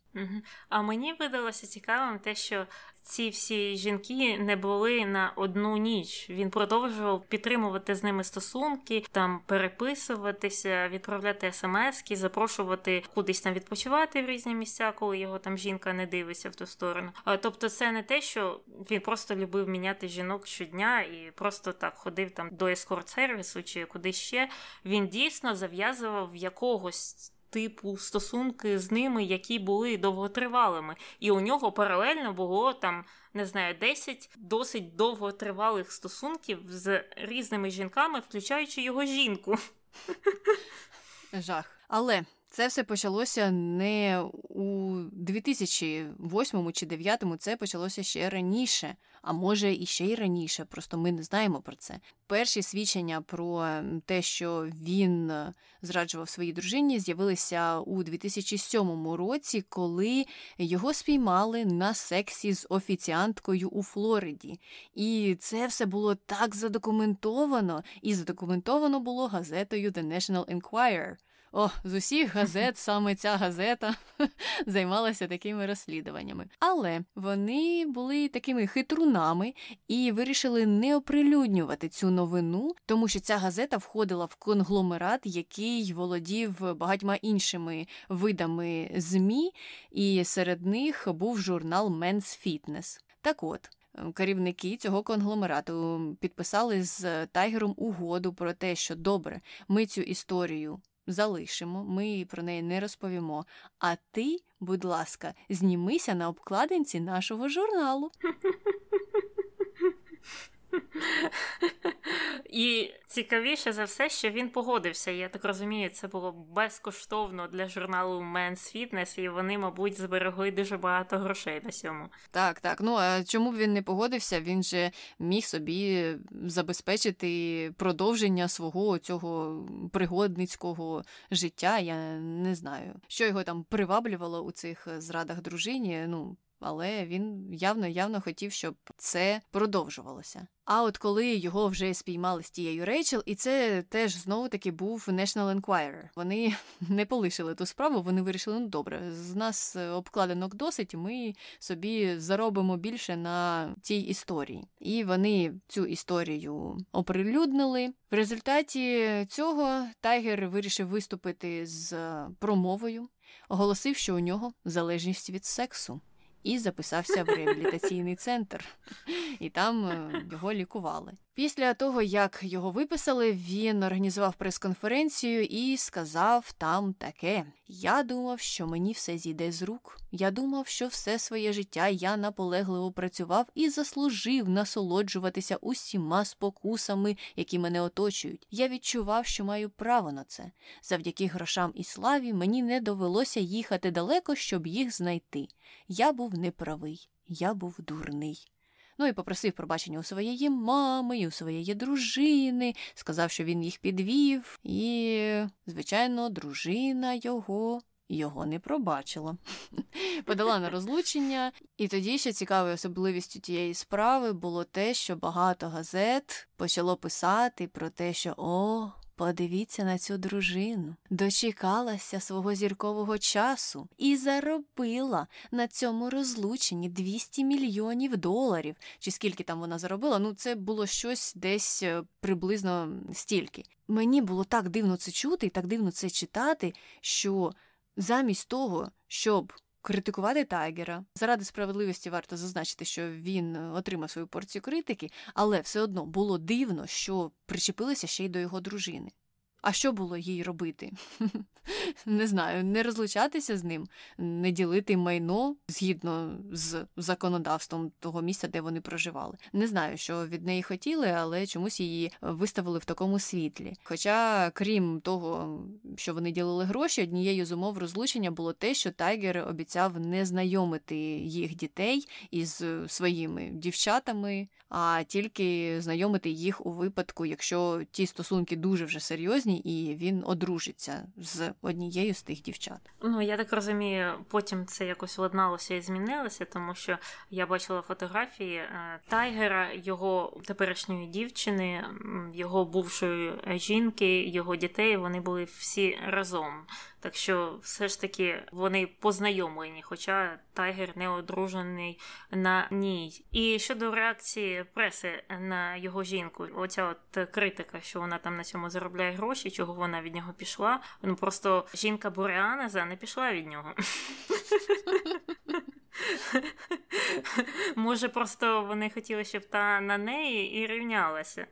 Speaker 1: А мені видалося цікавим те, що ці всі жінки не були на одну ніч. Він продовжував підтримувати з ними стосунки, там переписуватися, відправляти смски, запрошувати кудись там відпочивати в різні місця, коли його там жінка не дивиться в ту сторону. Тобто, це не те, що він просто любив міняти жінок щодня і просто так ходив там до ескорт сервісу чи куди ще. Він дійсно зав'язував якогось типу стосунки з ними, які були довготривалими. І у нього паралельно було там, не знаю, 10 досить довготривалих стосунків з різними жінками, включаючи його жінку.
Speaker 2: Жах. Але Це все почалося не у 2008 чи 2009, це почалося ще раніше, а може і ще й раніше, просто ми не знаємо про це. Перші свідчення про те, що він зраджував своїй дружині, з'явилися у 2007 році, коли його спіймали на сексі з офіціанткою у Флориді. І це все було так задокументовано, і задокументовано було газетою The National Enquirer. О, з усіх газет саме ця газета займалася такими розслідуваннями. Але вони були такими хитрунами і вирішили не оприлюднювати цю новину, тому що ця газета входила в конгломерат, який володів багатьма іншими видами ЗМІ, і серед них був журнал Men's Fitness. Так от. Керівники цього конгломерату підписали з Тайгером угоду про те, що добре, ми цю історію залишимо, ми про неї не розповімо. А ти, будь ласка, знімися на обкладинці нашого журналу.
Speaker 1: І цікавіше за все, що він погодився. Я так розумію, це було безкоштовно для журналу Men's Fitness, і вони, мабуть, зберегли дуже багато грошей на цьому.
Speaker 2: Так, так. Ну а чому б він не погодився? Він же міг собі забезпечити продовження свого цього пригодницького життя. Я не знаю, що його там приваблювало у цих зрадах дружині. Ну але він явно явно хотів, щоб це продовжувалося. А от коли його вже спіймали з тією Рейчел, і це теж знову таки був National Enquirer. Вони не полишили ту справу, вони вирішили, ну добре, з нас обкладинок досить, ми собі заробимо більше на цій історії. І вони цю історію оприлюднили. В результаті цього Тайгер вирішив виступити з промовою, оголосив, що у нього залежність від сексу і записався в реабілітаційний центр, і там е, його лікували. Після того, як його виписали, він організував прес-конференцію і сказав там таке: Я думав, що мені все зійде з рук. Я думав, що все своє життя я наполегливо працював і заслужив насолоджуватися усіма спокусами, які мене оточують. Я відчував, що маю право на це. Завдяки грошам і славі мені не довелося їхати далеко, щоб їх знайти. Я був неправий, я був дурний. Ну і попросив пробачення у своєї мами, і у своєї дружини, сказав, що він їх підвів, і, звичайно, дружина його. Його не пробачила, подала на розлучення, і тоді ще цікавою особливістю тієї справи було те, що багато газет почало писати про те, що о, Подивіться на цю дружину, дочекалася свого зіркового часу і заробила на цьому розлученні 200 мільйонів доларів. Чи скільки там вона заробила? Ну, це було щось десь е, приблизно стільки. Мені було так дивно це чути і так дивно це читати, що замість того, щоб критикувати Тайгера. Заради справедливості варто зазначити, що він отримав свою порцію критики, але все одно було дивно, що причепилися ще й до його дружини. А що було їй робити? Не знаю, не розлучатися з ним, не ділити майно згідно з законодавством того місця, де вони проживали. Не знаю, що від неї хотіли, але чомусь її виставили в такому світлі. Хоча, крім того, що вони ділили гроші, однією з умов розлучення було те, що Тайгер обіцяв не знайомити їх дітей із своїми дівчатами, а тільки знайомити їх у випадку, якщо ті стосунки дуже вже серйозні, і він одружиться з однією з тих дівчат.
Speaker 1: Ну я так розумію, потім це якось ладналося і змінилося, тому що я бачила фотографії е, Тайгера, його теперішньої дівчини, його бувшої жінки, його дітей. Вони були всі разом. Так що все ж таки вони познайомлені, хоча Тайгер не одружений на ній. І щодо реакції преси на його жінку, оця от критика, що вона там на цьому заробляє гроші, чого вона від нього пішла. Ну просто жінка Бореанеза не пішла від нього. Може, просто вони хотіли, щоб та на неї і рівнялася.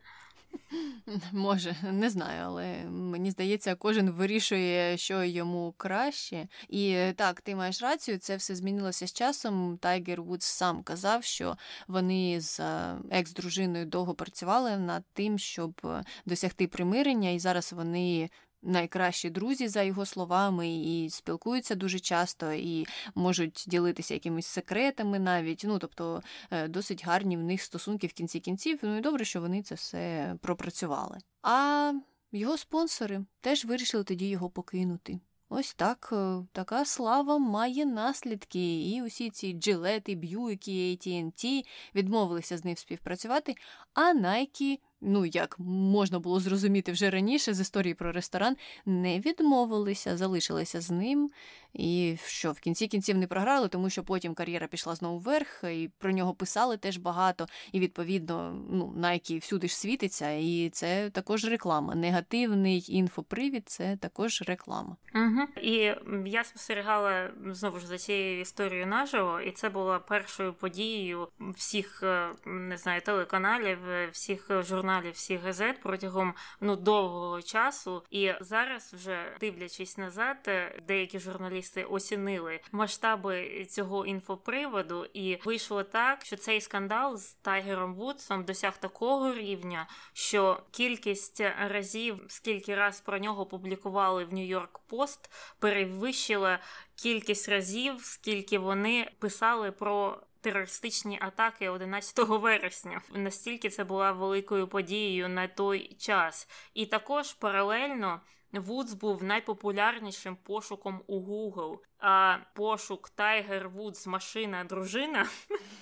Speaker 2: Може, не знаю, але мені здається, кожен вирішує, що йому краще. І так, ти маєш рацію, це все змінилося з часом. Тайгер Вудс сам казав, що вони з е, екс-дружиною довго працювали над тим, щоб досягти примирення, і зараз вони найкращі друзі, за його словами, і спілкуються дуже часто, і можуть ділитися якимись секретами навіть. Ну тобто е, досить гарні в них стосунки в кінці кінців. Ну і добре, що вони це все пропрацювали. А його спонсори теж вирішили тоді його покинути. Ось так, е, така слава має наслідки, і усі ці джилети, б'юйки, AT&T відмовилися з ним співпрацювати, а Nike ну як можна було зрозуміти вже раніше з історії про ресторан, не відмовилися, залишилися з ним. І що в кінці кінців не програли, тому що потім кар'єра пішла знову вверх, і про нього писали теж багато. І відповідно, ну Nike всюди ж світиться, і це також реклама. Негативний інфопривід це також реклама.
Speaker 1: Угу. І я спостерігала знову ж за цією історією наживо, і це була першою подією всіх е, не знаю телеканалів, всіх журналів журналів всіх газет протягом ну довгого часу. І зараз, вже дивлячись назад, е, деякі журналісти оцінили масштаби цього інфоприводу, і вийшло так, що цей скандал з Тайгером Вудсом досяг такого рівня, що кількість разів, скільки раз про нього публікували в Нью-Йорк Пост, перевищила кількість разів, скільки вони писали про терористичні атаки 11 вересня. Настільки це була великою подією на той час. І також паралельно. Вудс був найпопулярнішим пошуком у Google, а пошук Tiger Woods машина дружина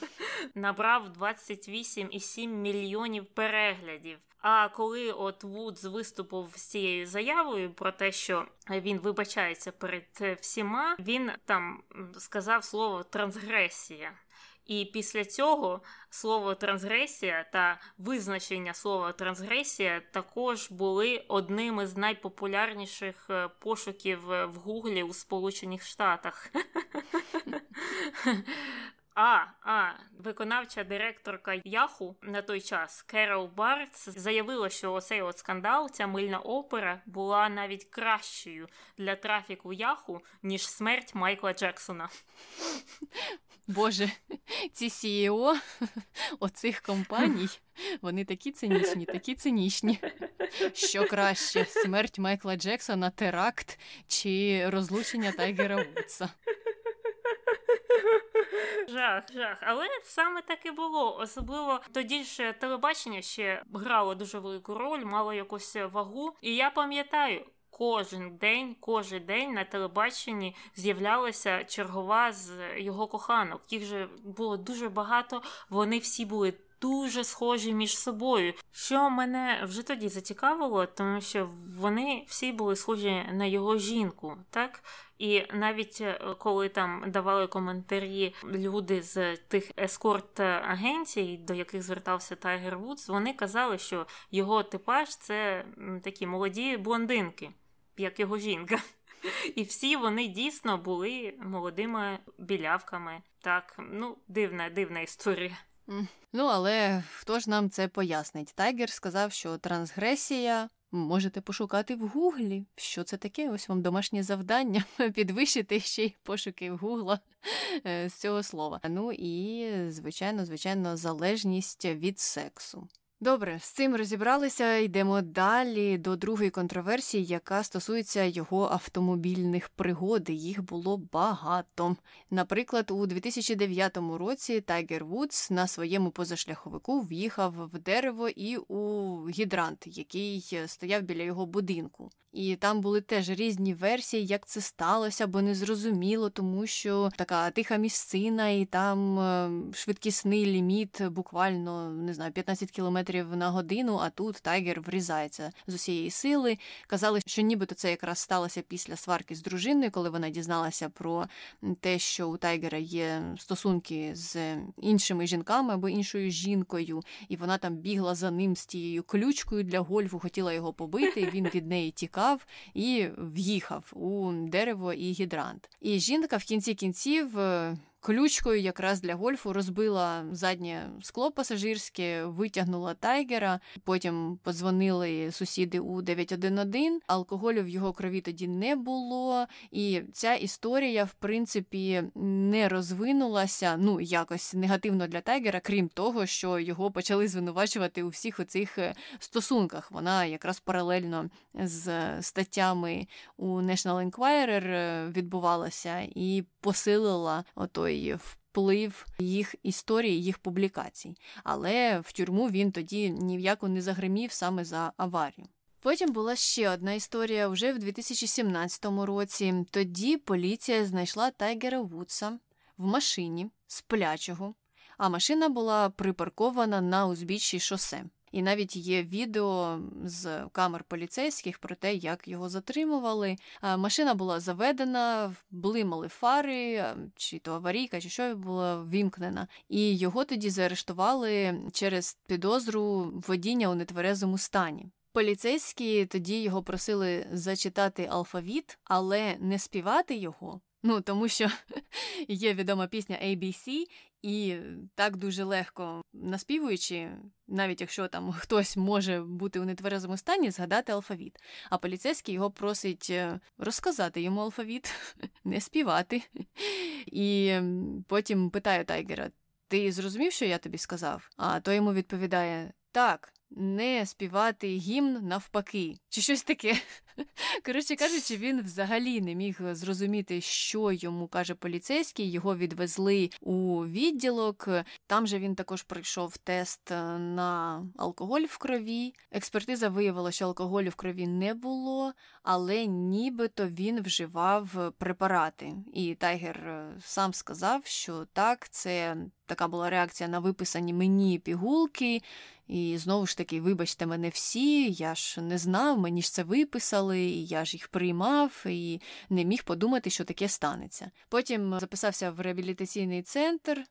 Speaker 1: набрав 28,7 мільйонів переглядів. А коли от Вудс виступив з цією заявою про те, що він вибачається перед всіма, він там сказав слово трансгресія. І після цього слово трансгресія та визначення слова трансгресія також були одним із найпопулярніших е, пошуків в Гуглі у Сполучених Штатах. А, а виконавча директорка Яху на той час Керол Бартс заявила, що оцей от скандал, ця мильна опера, була навіть кращою для трафіку Яху, ніж смерть Майкла Джексона.
Speaker 2: Боже, ці CEO оцих компаній, вони такі цинічні, такі цинічні. Що краще: смерть Майкла Джексона, теракт чи розлучення Тайгера Вудса?
Speaker 1: Жах, жах. Але саме так і було. Особливо тоді ж телебачення ще грало дуже велику роль, мало якусь вагу. І я пам'ятаю, кожен день, кожен день на телебаченні з'являлася чергова з його коханок. Їх же було дуже багато. Вони всі були. Дуже схожі між собою, що мене вже тоді зацікавило, тому що вони всі були схожі на його жінку, так і навіть е, коли там давали коментарі люди з тих ескорт-агенцій, до яких звертався Тайгер Вудс, вони казали, що його типаж це такі молоді блондинки як його жінка. І всі вони дійсно були молодими білявками. Так, ну, дивна, дивна історія.
Speaker 2: Ну, але хто ж нам це пояснить? Тайгер сказав, що трансгресія можете пошукати в Гуглі. Що це таке? Ось вам домашнє завдання підвищити ще й пошуки в Гугла е, з цього слова. Ну і, звичайно, звичайно, залежність від сексу. Добре, з цим розібралися. Йдемо далі до другої контроверсії, яка стосується його автомобільних пригод. Їх було багато. Наприклад, у 2009 році Тайгер Вудс на своєму позашляховику в'їхав в дерево і у гідрант, який стояв біля його будинку. І там були теж різні версії, як це сталося, бо не зрозуміло, тому що така тиха місцина, і там е, швидкісний ліміт, буквально не знаю, 15 кілометрів на годину. А тут тайгер врізається з усієї сили. Казали, що нібито це якраз сталося після сварки з дружиною, коли вона дізналася про те, що у тайгера є стосунки з іншими жінками або іншою жінкою, і вона там бігла за ним з тією ключкою для гольфу, хотіла його побити. і Він від неї тікав встав і в'їхав у дерево і гідрант. І жінка в кінці кінців. Е, ключкою, якраз для гольфу, розбила заднє скло пасажирське, витягнула тайгера. Потім подзвонили сусіди у 911, Алкоголю в його крові тоді не було, і ця історія, в принципі, не розвинулася ну якось негативно для тайгера, крім того, що його почали звинувачувати у всіх оцих е, стосунках. Вона якраз паралельно з статтями у National Enquirer е, відбувалася і посилила отой вплив їх історії, їх публікацій. Але в тюрму він тоді ні в яку не загримів саме за аварію. Потім була ще одна історія вже в 2017 році. Тоді поліція знайшла Тайгера Вудса в машині сплячого, а машина була припаркована на узбіччі шосе. І навіть є відео з камер поліцейських про те, як його затримували. Машина була заведена, блимали фари, чи то аварійка, чи що була вімкнена. І його тоді заарештували через підозру водіння у нетверезому стані. Поліцейські тоді його просили зачитати алфавіт, але не співати його. Ну тому що є відома пісня ABC, і так дуже легко наспівуючи, навіть якщо там хтось може бути у нетверезому стані, згадати алфавіт. А поліцейський його просить е, розказати йому алфавіт, не співати. І потім питає Тайгера: Ти зрозумів, що я тобі сказав? А той йому відповідає: Так не співати гімн навпаки, чи щось таке. Коротше кажучи, він взагалі не міг зрозуміти, що йому каже поліцейський. Його відвезли у відділок. Там же він також пройшов тест на алкоголь в крові. Експертиза виявила, що алкоголю в крові не було, але нібито він вживав препарати. І Тайгер сам сказав, що так, це така була реакція на виписані мені пігулки. І знову ж таки, вибачте мене всі, я ж не знав, мені ж це виписали, і я ж їх приймав і не міг подумати, що таке станеться. Потім записався в реабілітаційний центр.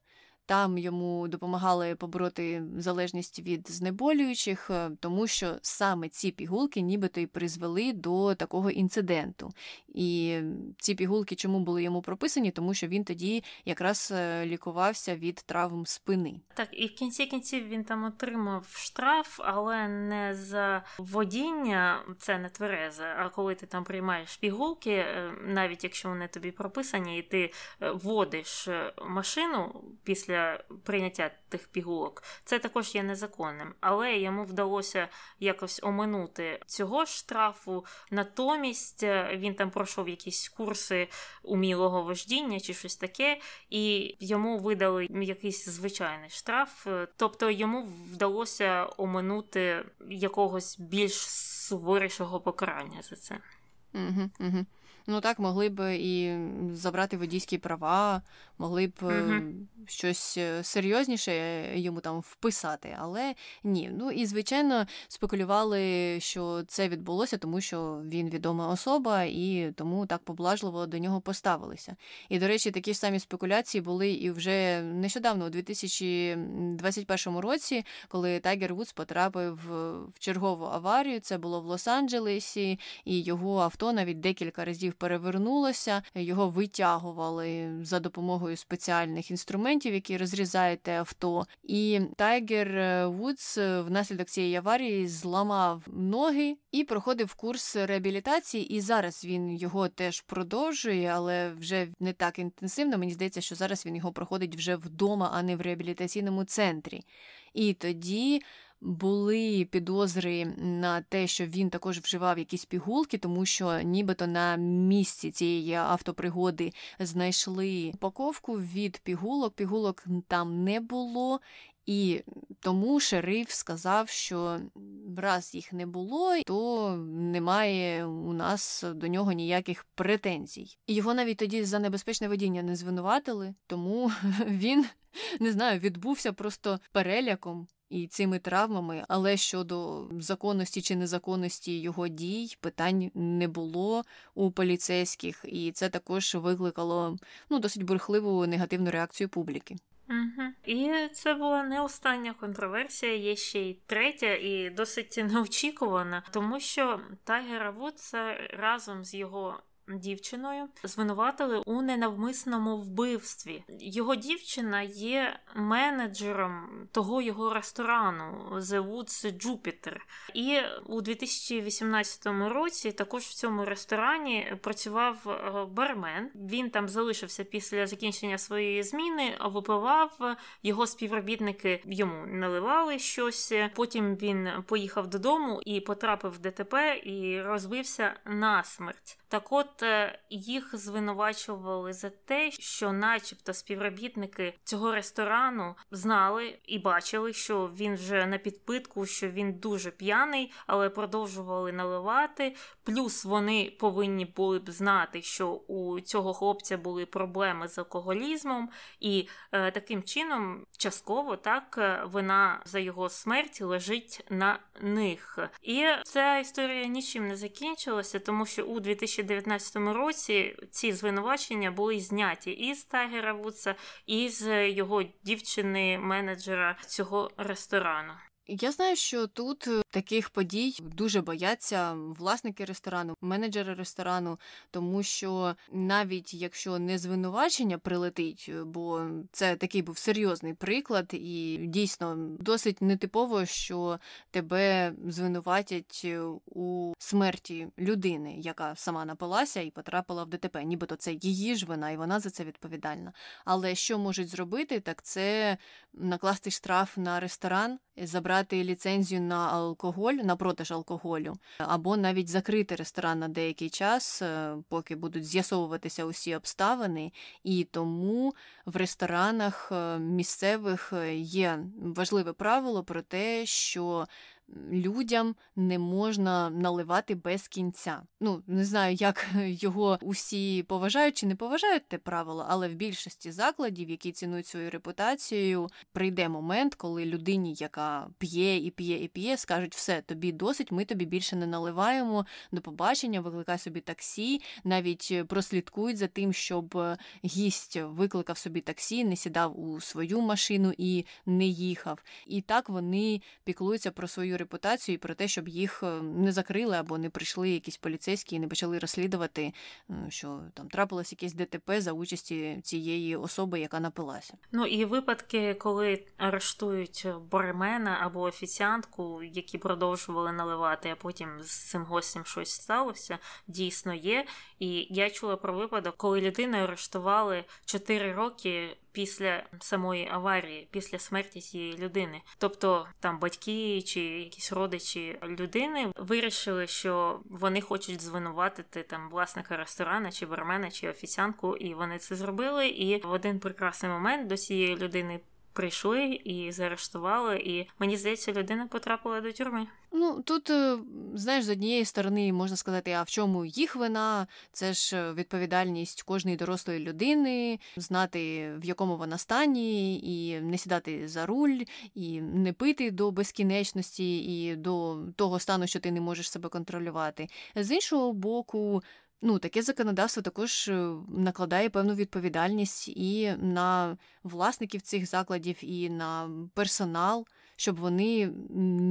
Speaker 2: Там йому допомагали побороти залежність від знеболюючих, е, тому що саме ці пігулки нібито й призвели до такого інциденту. І ці пігулки чому були йому прописані? Тому що він тоді якраз е, лікувався від травм спини.
Speaker 1: Так, і в кінці кінців він там отримав штраф, але не за водіння, це не тверезе. А коли ти там приймаєш пігулки, е, навіть якщо вони тобі прописані, і ти водиш машину після після прийняття тих пігулок, це також є незаконним, але йому вдалося якось оминути цього штрафу. Натомість е, він там пройшов якісь курси умілого вождіння чи щось таке, і йому видали якийсь звичайний штраф, е, тобто йому вдалося оминути якогось більш суворішого покарання за це.
Speaker 2: Угу, угу. Ну так, могли б і забрати водійські права, могли б угу. щось е, серйозніше йому там вписати, але ні. Ну і звичайно спекулювали, що це відбулося, тому що він відома особа, і тому так поблажливо до нього поставилися. І, до речі, такі ж самі спекуляції були і вже нещодавно, у 2021 році, коли Тайгер Вудс потрапив в чергову аварію. Це було в Лос-Анджелесі, і його авто навіть декілька разів перевернулося, його витягували за допомогою спеціальних інструментів, які розрізають авто. І Тайгер е, Вудс е, внаслідок цієї аварії зламав ноги і проходив курс реабілітації. І зараз він його теж продовжує, але вже не так інтенсивно. Мені здається, що зараз він його проходить вже вдома, а не в реабілітаційному центрі. І тоді були підозри на те, що він також вживав якісь пігулки, тому що нібито на місці цієї автопригоди знайшли упаковку від пігулок. Пігулок там не було. І тому шериф сказав, що раз їх не було, то немає у нас до нього ніяких претензій. Його навіть тоді за небезпечне водіння не звинуватили, тому він не знаю, відбувся просто переляком і цими травмами, але щодо законності чи незаконності його дій питань не було у поліцейських, і це також викликало ну досить бурхливу негативну реакцію публіки.
Speaker 1: Угу. І це була не остання контроверсія, є ще й третя, і досить неочікувана, тому що Тайгера Вудса разом з його дівчиною звинуватили у ненавмисному вбивстві. Його дівчина є менеджером того його ресторану The Woods Jupiter. І у 2018 році також в цьому ресторані працював е, бармен. Він там залишився після закінчення своєї зміни, випивав його співробітники йому наливали щось. Потім він поїхав додому і потрапив в ДТП і розбився насмерть. Так от е, їх звинувачували за те, що, начебто, співробітники цього ресторану знали і бачили, що він вже на підпитку, що він дуже п'яний, але продовжували наливати. Плюс вони повинні були б знати, що у цього хлопця були проблеми з алкоголізмом, і е, таким чином частково так е, вина за його смерть лежить на них. І ця історія нічим не закінчилася, тому що у 2019 році ці звинувачення були зняті із Тайгера Вудса, і з його дівчини-менеджера цього ресторану.
Speaker 2: Я знаю, що тут е, таких подій дуже бояться власники ресторану, менеджери ресторану, тому що навіть якщо не звинувачення прилетить, е, бо це такий був серйозний приклад, і дійсно досить нетипово, що тебе звинуватять е, у смерті людини, яка сама напилася і потрапила в ДТП, нібито це її ж вина, і вона за це відповідальна. Але що можуть зробити, так це накласти штраф на ресторан, забрати ліцензію на алкоголь, на продаж алкоголю, або навіть закрити ресторан на деякий час, е, поки будуть з'ясовуватися усі обставини. І тому в ресторанах е, місцевих е, є важливе правило про те, що людям не можна наливати без кінця. Ну, не знаю, як його усі поважають чи не поважають те правило, але в більшості закладів, які цінують свою репутацію, прийде момент, коли людині, яка п'є і п'є і п'є, скажуть, все, тобі досить, ми тобі більше не наливаємо. До побачення, викликай собі таксі, навіть прослідкують за тим, щоб гість викликав собі таксі, не сідав у свою машину і не їхав. І так вони піклуються про свою репутацію і про те, щоб їх е, не закрили або не прийшли якісь поліцейські і не почали розслідувати, що там трапилось якесь ДТП за участі цієї особи, яка напилася.
Speaker 1: Ну і випадки, коли арештують бармена або офіціантку, які продовжували наливати, а потім з цим гостем щось сталося, дійсно є. І я чула про випадок, коли людину арештували 4 роки після самої аварії, після смерті цієї людини. Тобто там батьки чи якісь родичі людини вирішили, що вони хочуть звинуватити там власника ресторана, чи бармена, чи офіціанку, і вони це зробили. І в один прекрасний момент до цієї людини прийшли і заарештували, і мені здається, людина потрапила до тюрми.
Speaker 2: Ну тут е, знаєш, з однієї сторони можна сказати, а в чому їх вина? Це ж е, відповідальність кожної дорослої людини, знати в якому вона стані, і не сідати за руль, і не пити до безкінечності, і до того стану, що ти не можеш себе контролювати. З іншого боку, Ну, таке законодавство також е, накладає певну відповідальність і на власників цих закладів, і на персонал, щоб вони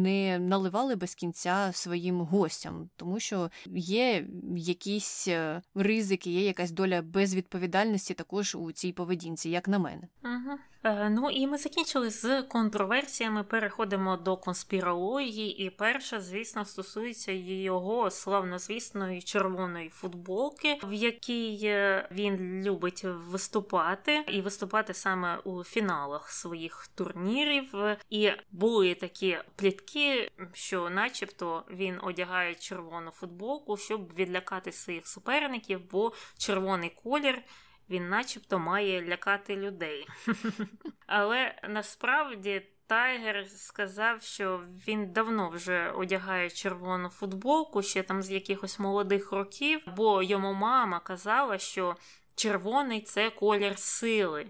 Speaker 2: не наливали без кінця своїм гостям, тому що є якісь е, ризики, є якась доля безвідповідальності також у цій поведінці, як на мене.
Speaker 1: Угу. Е, ну і ми закінчили з контроверсіями. Переходимо до конспірології. І перша, звісно, стосується його славнозвісної червоної футболки, в якій е, він любить виступати, і виступати саме у фіналах своїх турнірів. І були такі плітки, що, начебто, він одягає червону футболку, щоб відлякати своїх суперників, бо червоний колір він начебто має лякати людей. Але насправді. Тайгер сказав, що він давно вже одягає червону футболку, ще там з якихось молодих років, бо йому мама казала, що червоний це колір сили.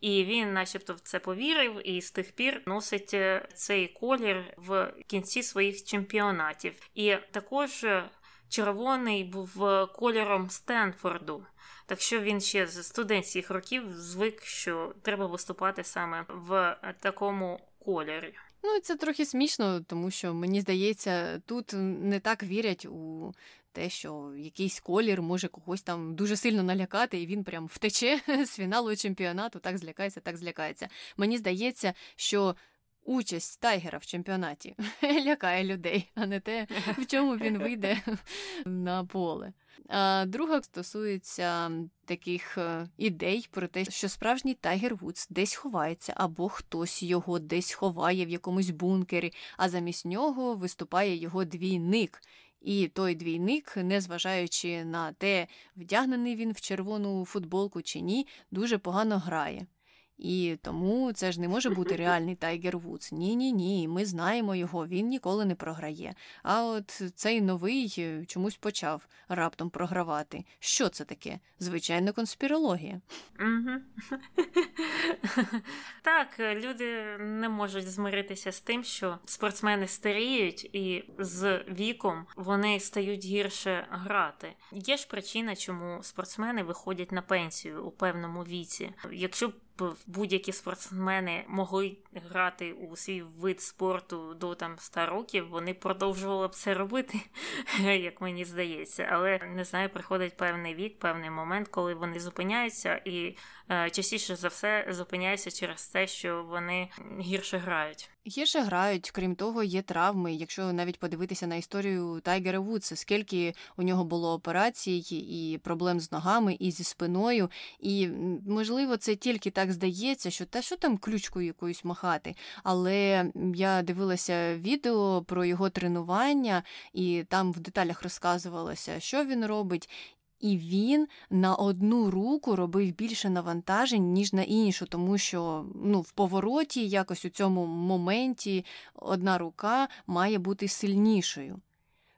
Speaker 1: І він, начебто, в це повірив, і з тих пір носить е, цей колір в кінці своїх чемпіонатів. І також червоний був е, кольором Стенфорду. Так що він ще з студентських років звик, що треба виступати саме в такому кольорі.
Speaker 2: Ну, це трохи смішно, тому що мені здається, тут не так вірять у те, що якийсь колір може когось там дуже сильно налякати, і він прям втече з фіналу чемпіонату, так злякається, так злякається. Мені здається, що. Участь Тайгера в чемпіонаті лякає людей, а не те, в чому він вийде на поле. А Друга стосується таких е, ідей про те, що справжній Тайгер Вудс десь ховається, або хтось його десь ховає в якомусь бункері, а замість нього виступає його двійник. І той двійник, незважаючи на те, вдягнений він в червону футболку чи ні, дуже погано грає. І тому це ж не може бути реальний Тайгер Вудс. Ні, ні, ні. Ми знаємо його, він ніколи не програє. А от цей новий е, чомусь почав раптом програвати. Що це таке? Звичайно, конспірологія.
Speaker 1: Так, люди не можуть змиритися з тим, що спортсмени старіють, і з віком вони стають гірше грати. Є ж причина, чому спортсмени виходять на пенсію у певному віці. Якщо будь-які спортсмени могли грати у свій вид спорту до там 100 років, вони продовжували б це робити, як мені здається. Але не знаю, приходить певний вік, певний момент, коли вони зупиняються, і частіше за все зупиняються через те, що вони гірше грають.
Speaker 2: Гірше грають, крім того, є травми. Якщо навіть подивитися на історію Тайгера Вудса, скільки у нього було операцій і проблем з ногами, і зі спиною. І можливо, це тільки так здається, що та що там ключкою якоюсь махати. Але я дивилася відео про його тренування, і там в деталях розказувалося, що він робить. І він на одну руку робив більше навантажень, ніж на іншу, тому що ну, в повороті, якось у цьому моменті, одна рука має бути сильнішою.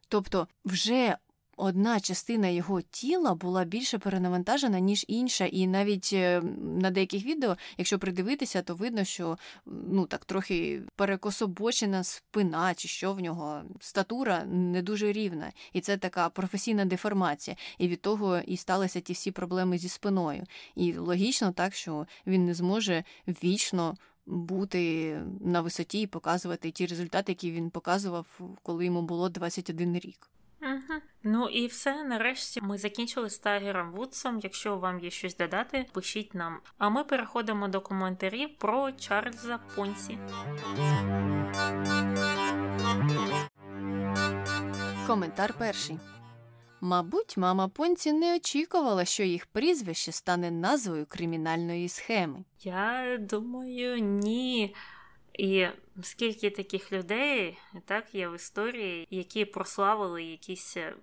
Speaker 2: Тобто, вже одна частина його тіла була більше перенавантажена, ніж інша, і навіть е, на деяких відео, якщо придивитися, то видно, що ну так трохи перекособочена спина, чи що в нього статура не дуже рівна. І це така професійна деформація. І від того і сталися ті всі проблеми зі спиною. І логічно так, що він не зможе вічно. Бути на висоті і показувати ті результати, які він показував, коли йому було 21 рік.
Speaker 1: Угу. Ну і все. Нарешті ми закінчили з Тайгером Вудсом. Якщо вам є щось додати, пишіть нам. А ми переходимо до коментарів про Чарльза Понсі.
Speaker 2: Коментар перший. Мабуть, мама Понці не очікувала, що їх прізвище стане назвою кримінальної схеми.
Speaker 1: Я думаю, ні. І скільки таких людей так є в історії, які прославили якісь е,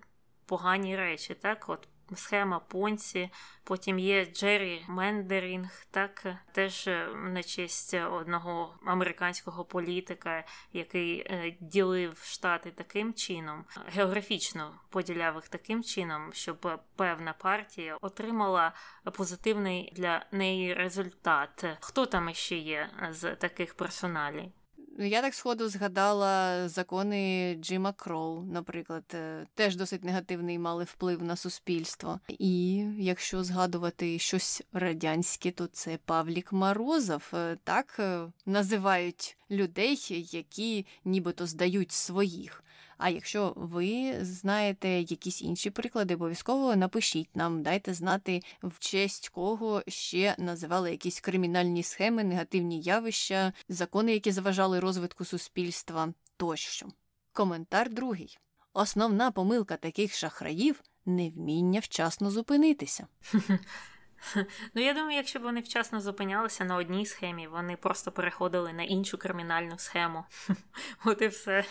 Speaker 1: погані речі, так от. Схема Понці, потім є Джері Мендерінг, так теж е, на честь одного американського політика, який е, ділив штати таким чином, географічно поділяв їх таким чином, щоб певна партія отримала позитивний для неї результат. Хто там ще є з таких персоналів?
Speaker 2: Ну, я так сходу згадала закони Джима Кроу, наприклад, е, теж досить негативний мали вплив на суспільство. І якщо згадувати щось радянське, то це Павлік Морозов. Е, так е, називають людей, які нібито здають своїх. А якщо ви знаєте якісь інші приклади, обов'язково напишіть нам, дайте знати, в честь кого ще називали якісь кримінальні схеми, негативні явища, закони, які заважали розвитку суспільства тощо. Коментар другий. Основна помилка таких шахраїв невміння вчасно зупинитися.
Speaker 1: Ну, я думаю, якщо б вони вчасно зупинялися на одній схемі, вони просто переходили на іншу кримінальну схему. От і все.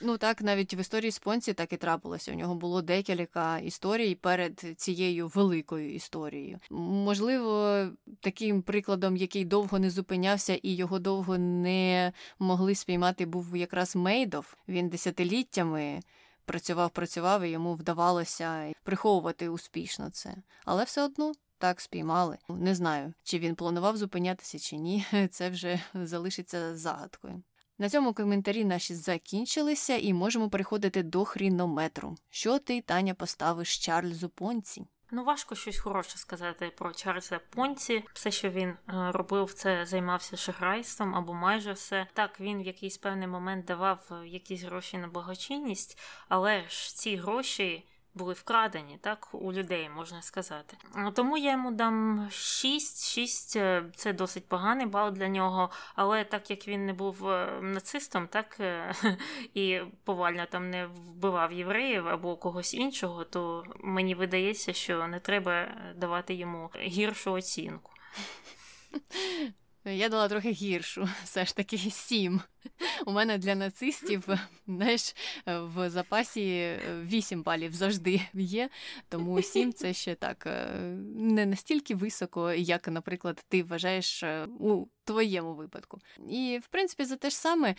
Speaker 2: Ну так, навіть в історії Спонсі так і трапилося. У нього було декілька історій перед цією великою історією. Можливо, таким прикладом, який довго не зупинявся і його довго не могли спіймати, був якраз Мейдов. Він десятиліттями. Працював, працював, і йому вдавалося приховувати успішно це, але все одно так спіймали. Не знаю, чи він планував зупинятися чи ні. Це вже залишиться загадкою. На цьому коментарі наші закінчилися, і можемо переходити до хрінометру. Що ти, Таня, поставиш Чарльзу Понці?
Speaker 1: Ну, важко щось хороше сказати про Чарльза Понці. Все, що він е, робив, це займався шахрайством або майже все. Так, він в якийсь певний момент давав е, якісь гроші на благочинність, але ж ці гроші були вкрадені так у людей, можна сказати. Тому я йому дам 6. 6 е, – це досить поганий бал для нього. Але так як він не був е, нацистом, так е, і повально там не вбивав євреїв або когось іншого, то мені видається, що не треба давати йому гіршу оцінку.
Speaker 2: Я дала трохи гіршу, все ж таки сім. У мене для нацистів знаєш, в запасі 8 балів завжди є, тому 7 це ще так е, не настільки високо, як, наприклад, ти вважаєш е, у твоєму випадку. І, в принципі, за те ж саме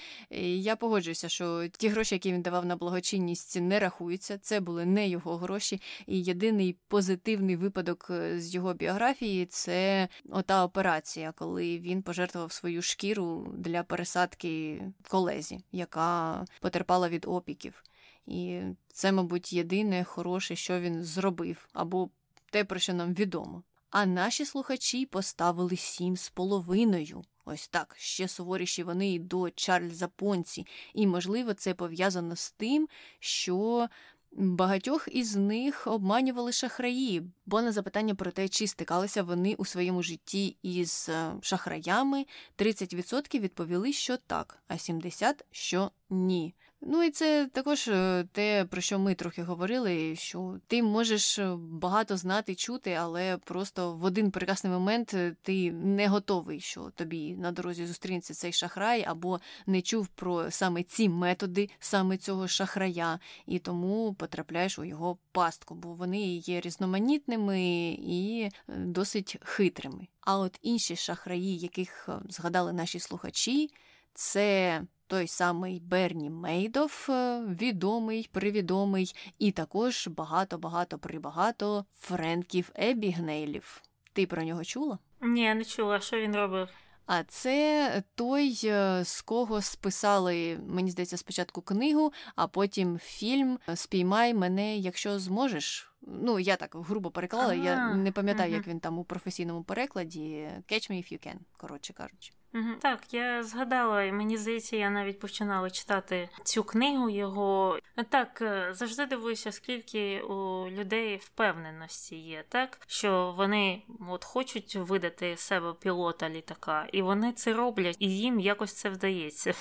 Speaker 2: я погоджуюся, що ті гроші, які він давав на благочинність, не рахуються. Це були не його гроші. І єдиний позитивний випадок е, з його біографії це ота операція, коли він пожертвував свою шкіру для пересадки колезі, яка потерпала від опіків. І це, мабуть, єдине хороше, що він зробив, або те, про що нам відомо. А наші слухачі поставили сім з половиною. Ось так, ще суворіші вони і до Чарльза Понці. І, можливо, це пов'язано з тим, що багатьох із них обманювали шахраї, бо на запитання про те, чи стикалися вони у своєму житті із е, шахраями, 30% відповіли, що так, а 70% що ні. Ну і це також е, те, про що ми трохи говорили, що ти можеш е, багато знати, чути, але просто в один прекрасний момент е, ти не готовий, що тобі на дорозі зустрінеться цей шахрай, або не чув про саме ці методи, саме цього шахрая, і тому потрапляєш у його пастку, бо вони є різноманітними і досить хитрими. А от інші шахраї, яких згадали наші слухачі, це той самий Берні Мейдов, е, відомий, привідомий, і також багато-багато прибагато Френків Ебігнейлів. Ти про нього чула?
Speaker 1: Ні, не чула, що він робив.
Speaker 2: А це той, е, з кого списали, мені здається, спочатку книгу, а потім фільм Спіймай мене, якщо зможеш. Ну, я так грубо переклала, я не пам'ятаю, як він там у професійному перекладі. Catch me if you can, коротше кажучи.
Speaker 1: Угу. Так, я згадала, і мені здається, я навіть починала читати цю книгу його. Так, е, завжди дивуюся, скільки у людей впевненості є, так що вони от хочуть видати себе пілота літака, і вони це роблять, і їм якось це вдається.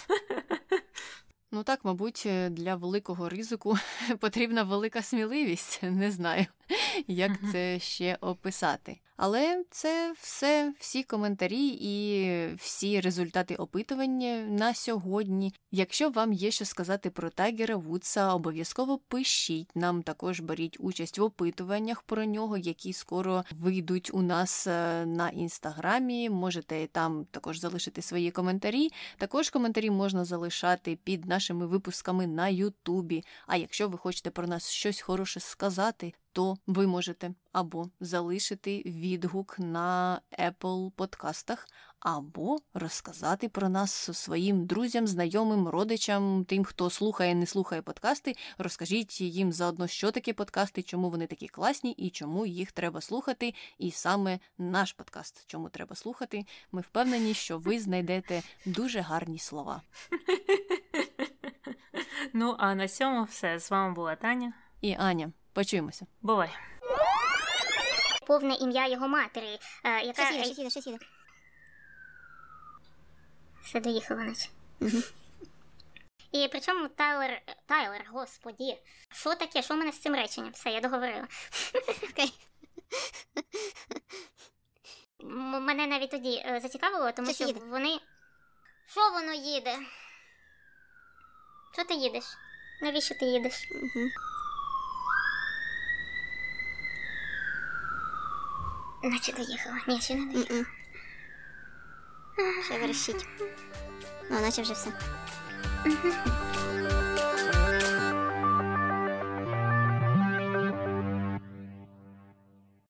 Speaker 2: Ну так, мабуть, е, для великого ризику потрібна велика сміливість. Не знаю, як це ще описати. Але це все, всі коментарі і всі результати опитування на сьогодні. Якщо вам є що сказати про Тайгера Вудса, обов'язково пишіть нам також беріть участь в опитуваннях про нього, які скоро вийдуть у нас е, на інстаграмі. Можете там також залишити свої коментарі. Також коментарі можна залишати під нашими випусками на Ютубі. А якщо ви хочете про нас щось хороше сказати, то ви можете або залишити відгук на Apple подкастах, або розказати про нас своїм друзям, знайомим, родичам, тим, хто слухає, не слухає подкасти. Розкажіть їм заодно, що таке подкасти, чому вони такі класні і чому їх треба слухати. І саме наш подкаст, чому треба слухати. Ми впевнені, що ви знайдете дуже гарні слова.
Speaker 1: Ну а на цьому все з вами була Таня
Speaker 2: і Аня. Почуємося.
Speaker 1: Бувай.
Speaker 3: Повне ім'я його матері. Е, яка... Що сіде, що сіде, Все доїхала, наче. І при чому Тайлер. Тайлер, господі. Що таке? Що в мене з цим реченням? Все, я договорила. Мене навіть тоді е, зацікавило, тому що, що вони. Що воно їде? Що ти їдеш? Навіщо ти їдеш? Угу. Наче доїхала. Ні, ще не доїхала. Ще вирішіть. Ну, наче вже все. Угу.